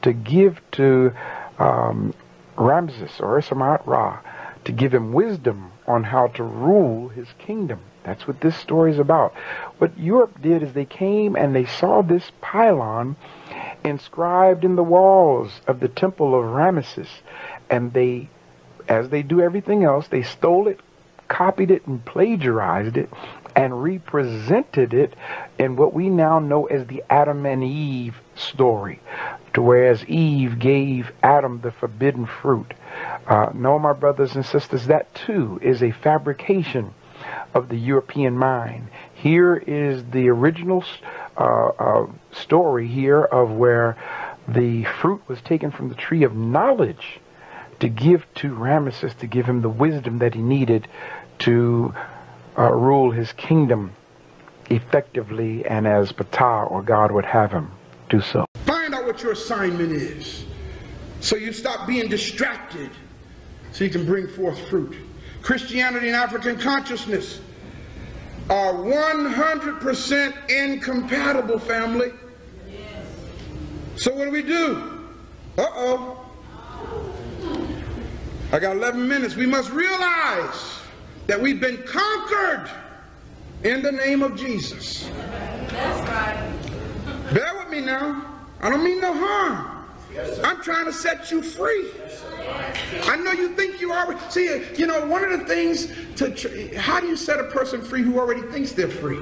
to give to um, Ramses or Ursa Ma'at Ra to give him wisdom on how to rule his kingdom. That's what this story is about. What Europe did is they came and they saw this pylon inscribed in the walls of the temple of Ramesses, and they as they do everything else, they stole it, copied it, and plagiarized it, and represented it in what we now know as the Adam and Eve story, to whereas Eve gave Adam the forbidden fruit. Uh, no, my brothers and sisters, that too is a fabrication of the European mind. Here is the original uh, uh, story here of where the fruit was taken from the tree of knowledge to give to Ramesses to give him the wisdom that he needed to uh, rule his kingdom effectively and as Ptah or God would have him do so. Find out what your assignment is so you stop being distracted so you can bring forth fruit. Christianity and African consciousness are 100% incompatible, family. So what do we do? Uh-oh. I got 11 minutes. We must realize that we've been conquered in the name of Jesus. That's right. Bear with me now. I don't mean no harm. I'm trying to set you free. I know you think you are. See, you know, one of the things to how do you set a person free who already thinks they're free?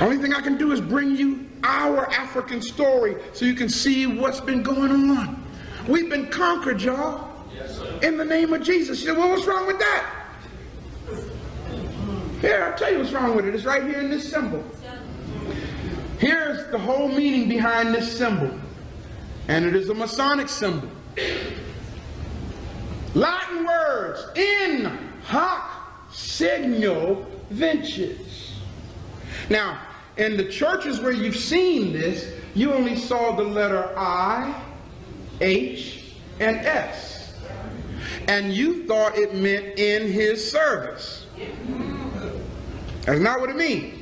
Only thing I can do is bring you our African story so you can see what's been going on. We've been conquered, y'all. In the name of Jesus. She said, well, what's wrong with that? Here, I'll tell you what's wrong with it. It's right here in this symbol. Here's the whole meaning behind this symbol. and it is a Masonic symbol. Latin words in hoc signo vinces. Now, in the churches where you've seen this, you only saw the letter I, H, and S. And you thought it meant in his service. That's not what it means.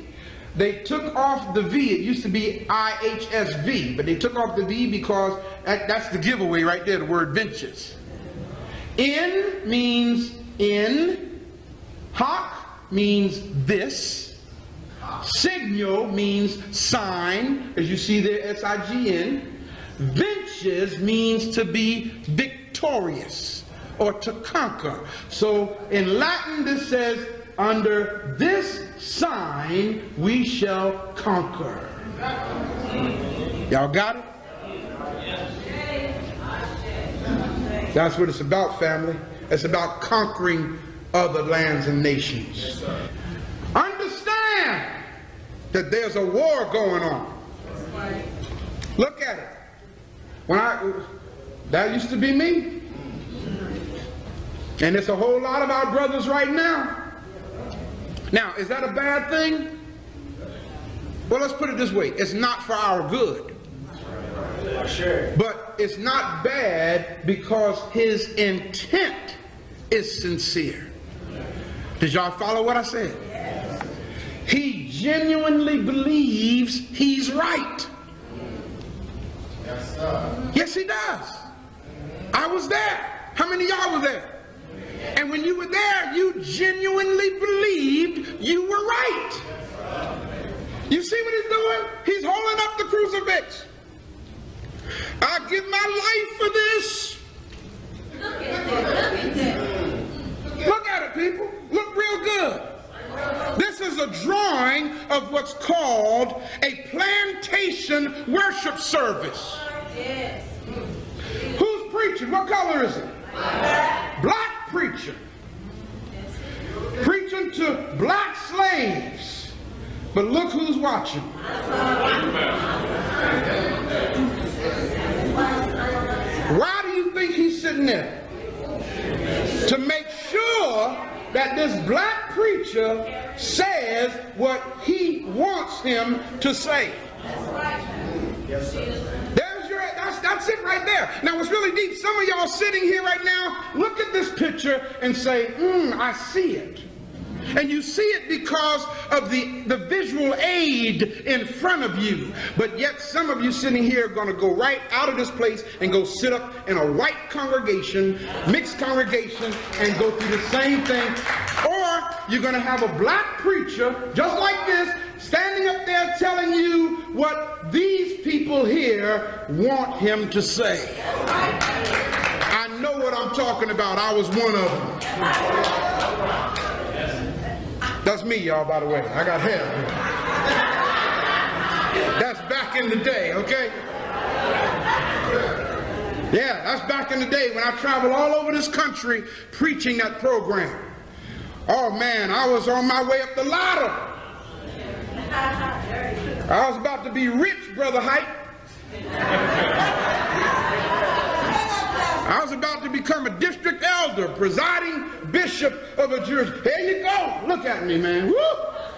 They took off the V. It used to be IHSV, but they took off the V because that, that's the giveaway right there, the word ventures. In means in, hoc means this, signo means sign, as you see there, S-I-G-N. Ventures means to be victorious or to conquer. So in Latin this says, under this sign we shall conquer. Y'all got it? That's what it's about, family. It's about conquering other lands and nations. Understand that there's a war going on. Look at it. When I that used to be me. And it's a whole lot of our brothers right now. Now, is that a bad thing? Well, let's put it this way. It's not for our good. But it's not bad because his intent is sincere. Did y'all follow what I said? He genuinely believes he's right. Yes, he does. I was there. How many y'all were there? And when you were there, you genuinely believed you were right. You see what he's doing? He's holding up the crucifix. I give my life for this. Look at it, people. Look real good. This is a drawing of what's called a plantation worship service. Who's preaching? What color is it? Black preacher. Preaching to black slaves. But look who's watching. Why do you think he's sitting there? To make sure that this black preacher says what he wants him to say. There's your that's it right there. Now what's really deep, some of y'all sitting here right now, look at this picture and say, hmm, I see it. And you see it because of the, the visual aid in front of you. But yet some of you sitting here are going to go right out of this place and go sit up in a white congregation, mixed congregation, and go through the same thing. Or you're going to have a black preacher, just like this, standing up there telling you what these people here want him to say. I know what I'm talking about. I was one of them. That's me, y'all, by the way. I got hair. That's back in the day, okay? Yeah, that's back in the day when I traveled all over this country preaching that program. Oh man, I was on my way up the ladder. I was about to be rich, Brother Height. I was about to become a district elder, presiding bishop of a jurisdiction. There you go. Look at me, man. Woo!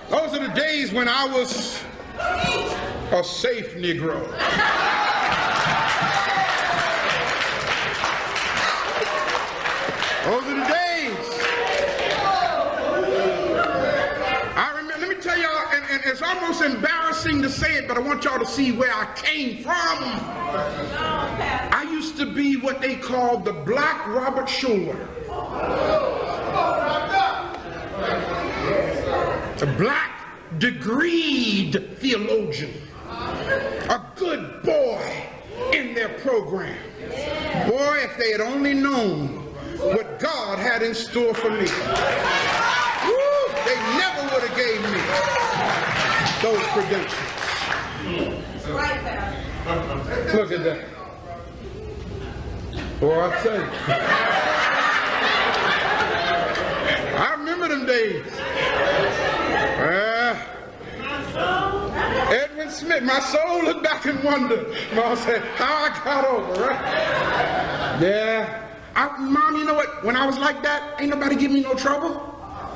Those are the days when I was a safe Negro. Almost embarrassing to say it, but I want y'all to see where I came from. I used to be what they called the Black Robert Schuller. A black degreed theologian. A good boy in their program. Boy, if they had only known what God had in store for me. Woo, they never would have gave me those credentials. Look at that. Boy, I you. I remember them days. Uh, Edwin Smith, my soul looked back and wondered. Mom said, how I got over, right? Yeah. I, Mom, you know what? When I was like that, ain't nobody give me no trouble.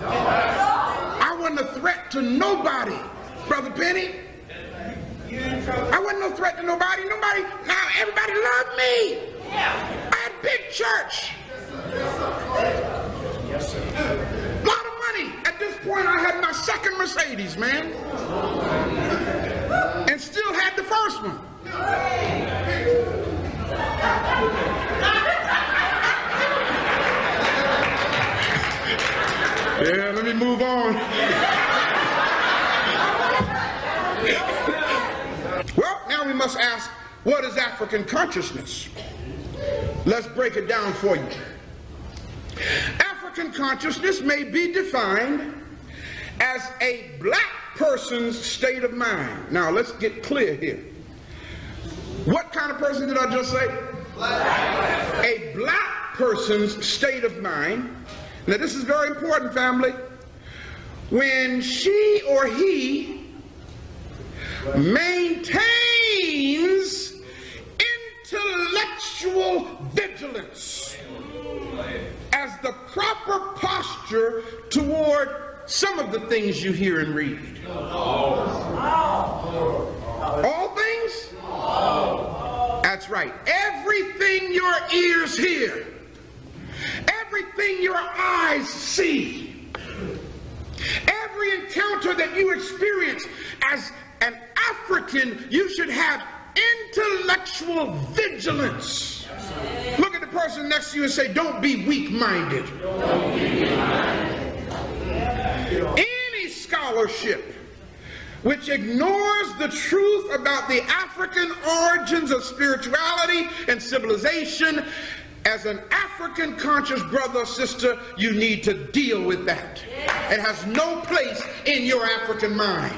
I wasn't a threat to nobody, Brother Penny. I wasn't no threat to nobody. Nobody, now everybody loved me. Yeah. I had big church. Yes, A lot of money. At this point, I had my second Mercedes, man. And still had the first one. Yeah, let me move on. well, now we must ask, what is African consciousness? Let's break it down for you. African consciousness may be defined as a black person's state of mind. Now, let's get clear here. What kind of person did I just say? Black. A black person's state of mind. Now, this is very important, family. When she or he maintains intellectual vigilance as the proper posture toward some of the things you hear and read. All things? That's right. Everything your ears hear, everything your eyes see, every encounter that you experience as an African, you should have intellectual vigilance. Look at the person next to you and say, Don't be weak minded. Any scholarship which ignores the truth about the African origins of spirituality and civilization, as an African conscious brother or sister, you need to deal with that. It has no place in your African mind.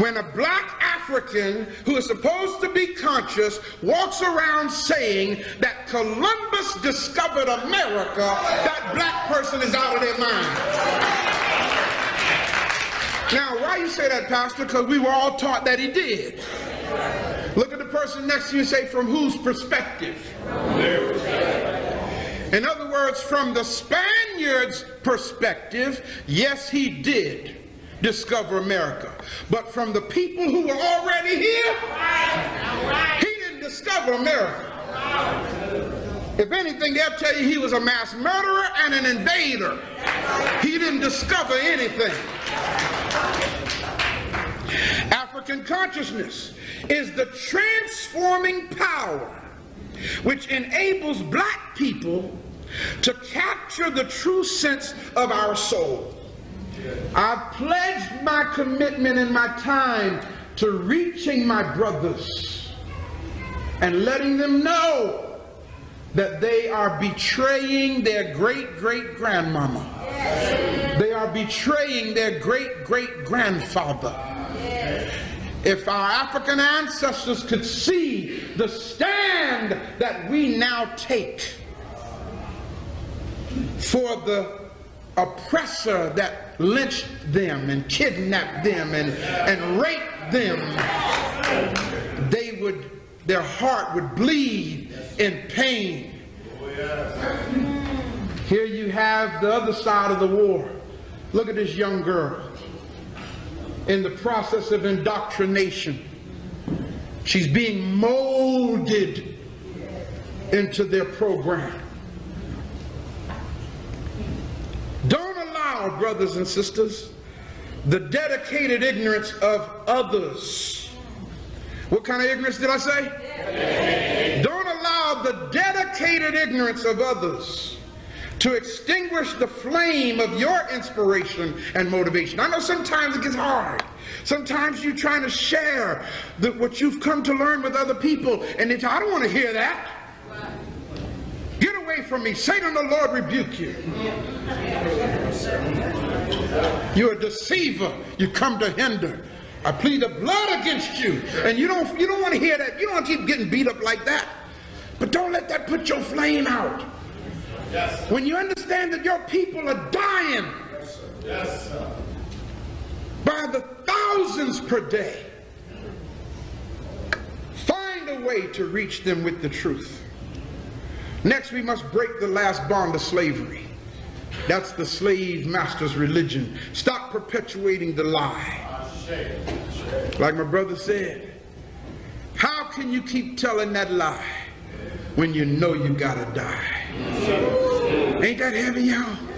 When a black African who is supposed to be conscious walks around saying that Columbus discovered America, that black person is out of their mind. Now, why you say that, Pastor? Because we were all taught that he did. Look at the person next to you and say, from whose perspective? In other words, from the Spaniards' perspective, yes, he did discover America. But from the people who were already here, he didn't discover America. If anything, they'll tell you he was a mass murderer and an invader. He didn't discover anything. African consciousness is the transforming power which enables black people to capture the true sense of our soul. I've pledged my commitment and my time to reaching my brothers and letting them know that they are betraying their great great grandmama. They are betraying their great great grandfather. If our African ancestors could see the stand that we now take for the oppressor that lynched them and kidnapped them and, and raped them, they would, their heart would bleed in pain. Here you have the other side of the war. Look at this young girl in the process of indoctrination. She's being molded into their program. Don't allow, brothers and sisters, the dedicated ignorance of others. What kind of ignorance did I say? Don't allow the dedicated ignorance of others to extinguish the flame of your inspiration and motivation. I know sometimes it gets hard. Sometimes you're trying to share the, what you've come to learn with other people, and it's, I don't want to hear that. Get away from me. Satan, the Lord rebuke you. You're a deceiver. You come to hinder. I plead the blood against you. And you don't you don't want to hear that. You don't want to keep getting beat up like that. But don't let that put your flame out. When you understand that your people are dying yes, by the thousands per day, find a way to reach them with the truth. Next, we must break the last bond of slavery. That's the slave master's religion. Stop perpetuating the lie. Like my brother said, how can you keep telling that lie when you know you gotta die? Ain't that heavy, y'all?